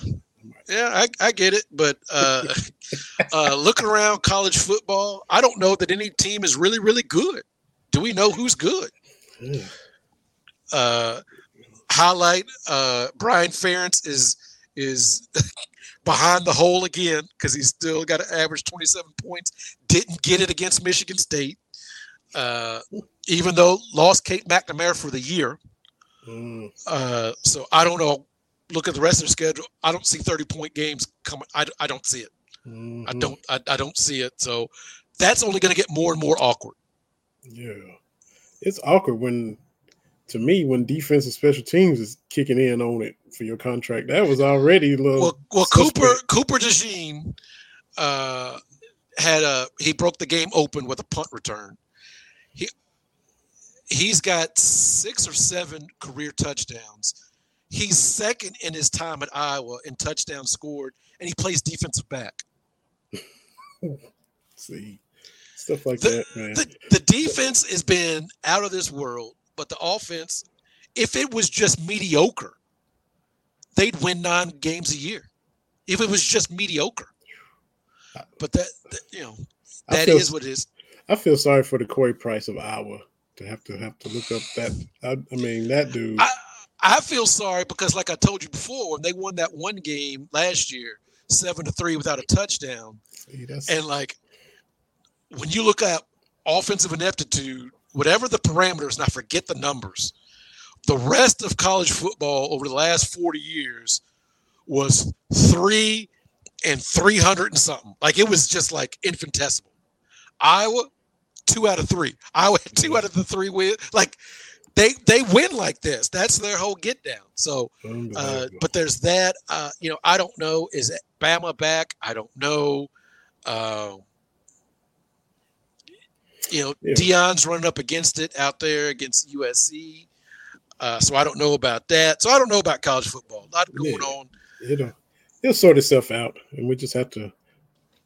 Yeah, I, I get it, but uh, uh, looking around college football, I don't know that any team is really, really good. Do we know who's good? Uh, highlight uh, Brian Ferentz is is behind the hole again because he's still got an average 27 points. Didn't get it against Michigan State, uh, even though lost Cade McNamara for the year. Mm. Uh, so I don't know. Look at the rest of the schedule. I don't see 30 point games coming. I, I don't see it. Mm-hmm. I don't. I, I don't see it. So that's only going to get more and more awkward. Yeah, it's awkward when to me, when defense and special teams is kicking in on it for your contract, that was already a little. Well, well Cooper Cooper DeJean uh, had a he broke the game open with a punt return. He he's got six or seven career touchdowns. He's second in his time at Iowa in touchdowns scored, and he plays defensive back. See, stuff like the, that, man. The, the defense has been out of this world but the offense, if it was just mediocre, they'd win nine games a year. If it was just mediocre, but that, that you know that feel, is what it is. I feel sorry for the Corey Price of Iowa to have to have to look up that. I, I mean that dude. I, I feel sorry because, like I told you before, when they won that one game last year, seven to three without a touchdown, See, and like when you look at offensive ineptitude whatever the parameters, and I forget the numbers, the rest of college football over the last 40 years was three and 300 and something. Like it was just like infinitesimal. Iowa, two out of three. Iowa, two out of the three wins. Like they they win like this. That's their whole get down. So, uh, but there's that. Uh, you know, I don't know. Is Bama back? I don't know. Uh, you know, yeah. Deion's running up against it out there against USC. Uh, so I don't know about that. So I don't know about college football. A lot going yeah. on. It'll it'll sort itself out, and we just have to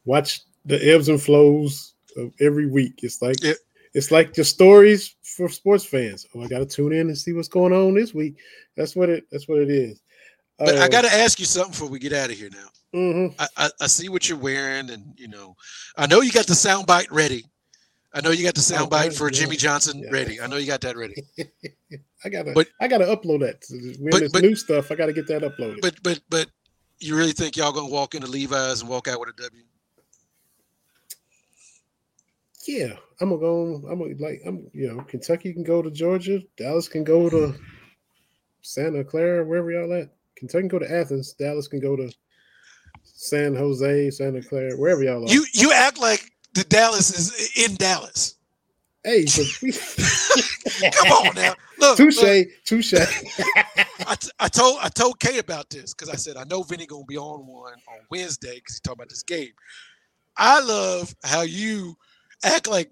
watch the ebbs and flows of every week. It's like yeah. it's like the stories for sports fans. Oh, I got to tune in and see what's going on this week. That's what it. That's what it is. But uh, I got to ask you something before we get out of here now. Mm-hmm. I, I, I, see what you're wearing, and you know, I know you got the soundbite ready I know you got the soundbite for yeah. Jimmy Johnson Yeah. ready. I know you got that ready. I gotta, But- I gotta upload that. When But- but- new stuff, I gotta get that uploaded. But but but you really think y'all gonna walk into Levi's and walk out with a W? Yeah, I'm gonna go. I'm gonna like. I'm you know, Kentucky can go to Georgia. Dallas can go to Santa Clara, wherever y'all at. Kentucky can go to Athens. Dallas can go to San Jose, Santa Clara, wherever y'all are. You you act like the Dallas is in Dallas. hey, but we, Come on now. Look, look, touche, touche. I, t- I told I told Kate about this because I said I know Vinny gonna be on one on Wednesday because he talking about this game. I love how you act like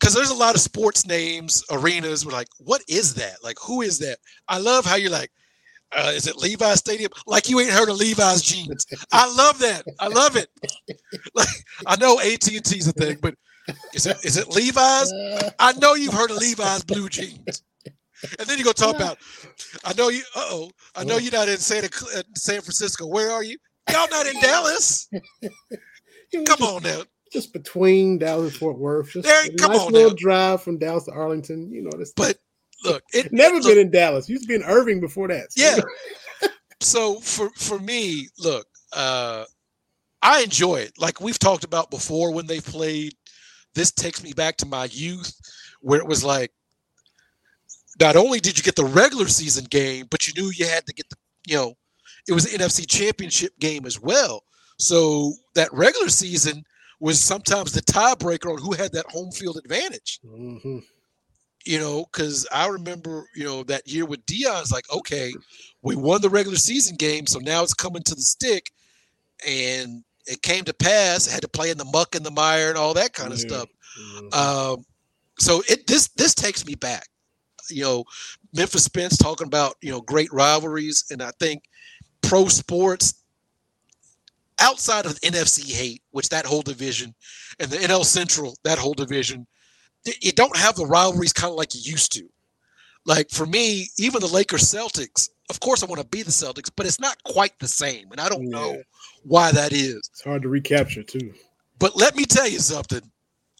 because there's a lot of sports names, arenas. We're like, what is that? Like, who is that? I love how you're like, uh, is it Levi's Stadium? Like you ain't heard of Levi's jeans. I love that. I love it. Like I know AT and T's a thing, but is it is it Levi's? I know you've heard of Levi's blue jeans. And then you go talk about, I know you. Uh oh, I know you're not in Santa uh, San Francisco. Where are you? Y'all not in Dallas. Come on now. Just between Dallas and Fort Worth. Just There- a nice little now. drive from Dallas to Arlington. You know, this But look, it never look, been in Dallas. Used to be in Irving before that. So, Yeah. So for for me, look, uh, I enjoy it. Like we've talked about before when they played. This takes me back to my youth, where it was like, not only did you get the regular season game, but you knew you had to get the, you know, it was an NFC Championship game as well. So that regular season was sometimes the tiebreaker on who had that home field advantage Mhm. you know, because I remember, you know, that year with Dion's like, okay, we won the regular season game, so now it's coming to the stick, and it came to pass. Had to play in the muck and the mire and all that kind of Yeah. stuff. Mhm. Um, so it this this takes me back. You know, Memphis Spence talking about you know great rivalries, and I think pro sports outside of NFC hate, which that whole division, and the NL Central that whole division, you don't have the rivalries kind of like you used to. Like for me, even the Lakers Celtics. Of course, I want to be the Celtics, but it's not quite the same, and I don't Yeah. know why that is. It's hard to recapture too. But let me tell you something.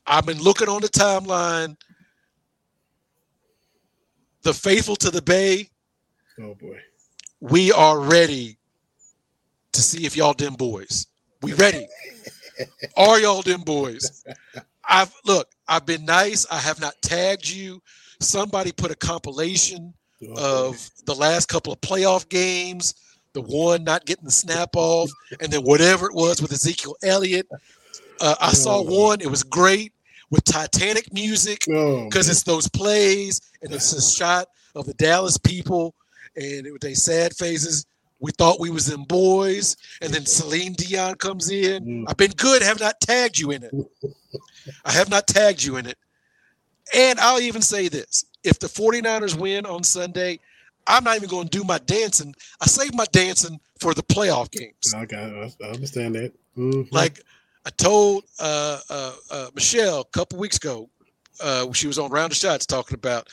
I've been looking on the timeline. The faithful to the Bay, Oh boy. we are ready to see if y'all them boys. We ready. are y'all them boys? I've look, I've been nice. I have not tagged you. Somebody put a compilation Oh, of the last couple of playoff games, the one not getting the snap off, and then whatever it was with Ezekiel Elliott. Uh, I saw Oh. one, it was great with Titanic music Oh, because it's those plays and it's a shot of the Dallas people and it, they sad faces. We thought we was in boys, and then Celine Dion comes in. Mm. I've been good, have not tagged you in it. I have not tagged you in it. And I'll even say this if the 49ers win on Sunday, I'm not even going to do my dancing. I save my dancing for the playoff games. I got. I I understand that. Mhm. Like I told uh, uh, uh, Michelle a couple weeks ago, uh, she was on Round of Shots talking about.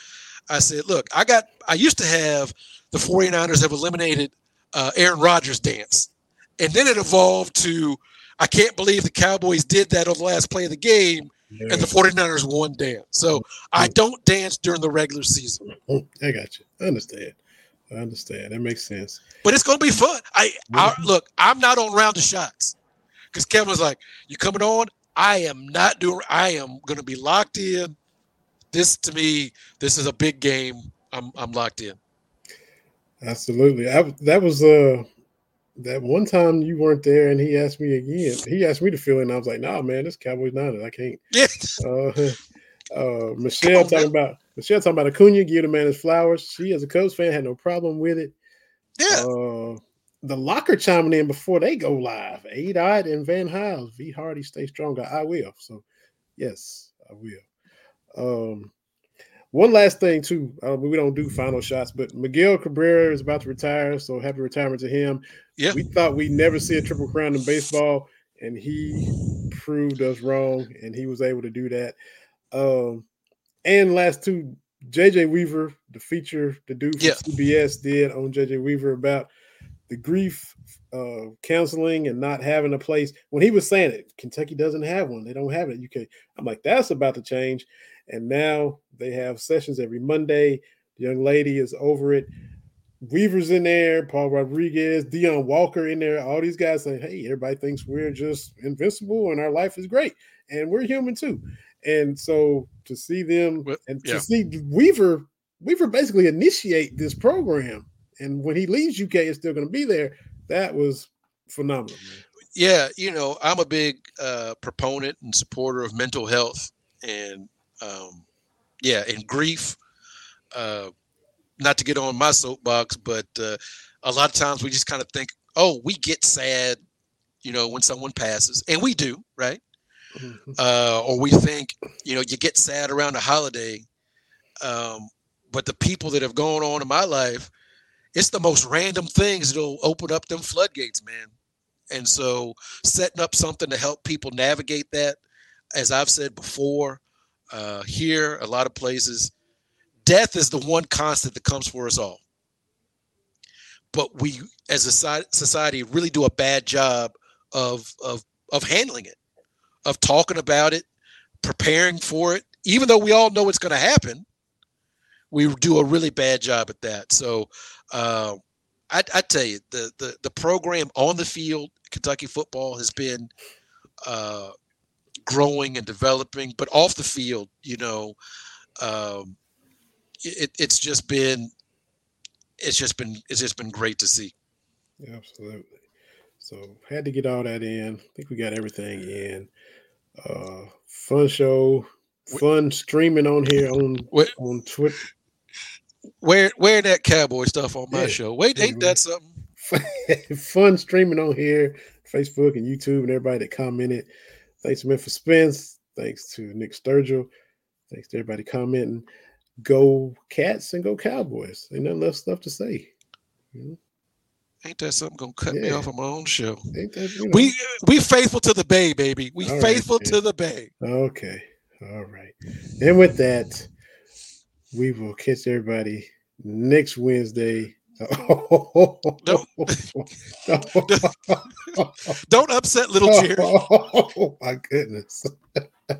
I said, "Look, I got. I used to have the 49ers have eliminated uh, Aaron Rodgers dance, and then it evolved to I can't believe the Cowboys did that on the last play of the game, and the 49ers won dance. So I don't dance during the regular season, I got you. I understand. I understand. That makes sense. but it's going to be fun. I, I look. I'm not on Round of Shots because Kevin was like, "You coming on?" I am not doing. I am going to be locked in. This to me, this is a big game. I'm I'm locked in. Absolutely. I, that was uh that one time you weren't there, and he asked me again. He asked me to fill in. I was like, "Nah, man, this Cowboys Niners. I can't." Yeah, Uh, uh, Michelle on, talking about Michelle talking about Acuna. Give the man his flowers. She, as a Cubs fan, had no problem with it. yeah. Uh, the locker chiming in before they go live. A dot and Van Hiles. V Hardy, stay stronger. I will. So, yes, I will. Um, one last thing too. Uh, we don't do final shots, but Miguel Cabrera is about to retire. So happy retirement to him. Yeah. We thought we'd never see a triple crown in baseball, and he proved us wrong, and he was able to do that. Um, and last two, JJ Weaver, the feature the dude from Yeah. CBS did on JJ Weaver about the grief uh, counseling and not having a place. When he was saying it, Kentucky doesn't have one. They don't have it. UK. I'm like, that's about to change. And now they have sessions every Monday. The young lady is over it. Weaver's in there, Paul Rodriguez, Deone Walker in there. All these guys say, "Hey, everybody thinks we're just invincible and our life is great, and we're human too." And so to see them and yeah. to see Weaver, Weaver basically initiate this program, and when he leaves UK, it's still going to be there. That was phenomenal. Man. yeah, you know, I'm a big uh, proponent and supporter of mental health, and um, yeah, and grief. Uh, not to get on my soapbox, but uh, a lot of times we just kind of think, oh, we get sad, you know, when someone passes, and we do, right? Uh, or we think, you know, you get sad around a holiday, um, but the people that have gone on in my life, it's the most random things that'll open up them floodgates, man. And so setting up something to help people navigate that, as I've said before, uh, here, a lot of places, death is the one constant that comes for us all. But we, as a society, really do a bad job of of of handling it, of talking about it, preparing for it. Even though we all know it's going to happen, we do a really bad job at that. So, uh, I, I tell you, the, the the program on the field, Kentucky football has been uh, growing and developing, but off the field, you know, um, it, it's just been it's just been it's just been great to see. Absolutely. So had to get all that in. I think we got everything in. Uh fun show, fun streaming on here on Wait, on Twitter. wear wear that cowboy stuff on my Yeah. show. Wait, ain't that something? fun streaming on here, Facebook and YouTube, and everybody that commented. Thanks to Memphis Spence. Thanks to Nick Sturgill. Thanks to everybody commenting. Go Cats and go Cowboys. Ain't nothing left stuff to say. You know, Ain't that something gonna cut me off of my own show? ain't that, you know. We we faithful to the bay, baby. We All right, faithful man. to the bay. Okay. All right. And with that, we will catch everybody next Wednesday. Don't- Don't upset little Jerry. Oh my goodness.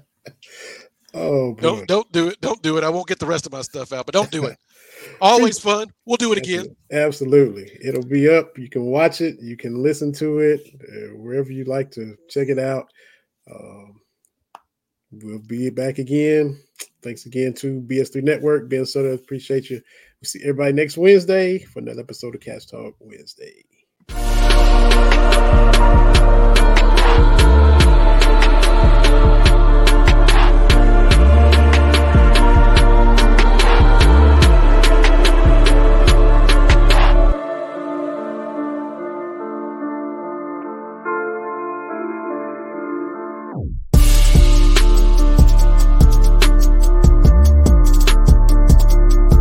oh boy. Don't don't do it. Don't do it. I won't get the rest of my stuff out, but don't do it. Always fun. We'll do it again. Absolutely. It'll be up. You can watch it. You can listen to it uh, wherever you like to check it out. Um, we'll be back again. Thanks again to BS3 Network. Ben Soto, appreciate you. We'll see everybody next Wednesday for another episode of Cats Talk Wednesday.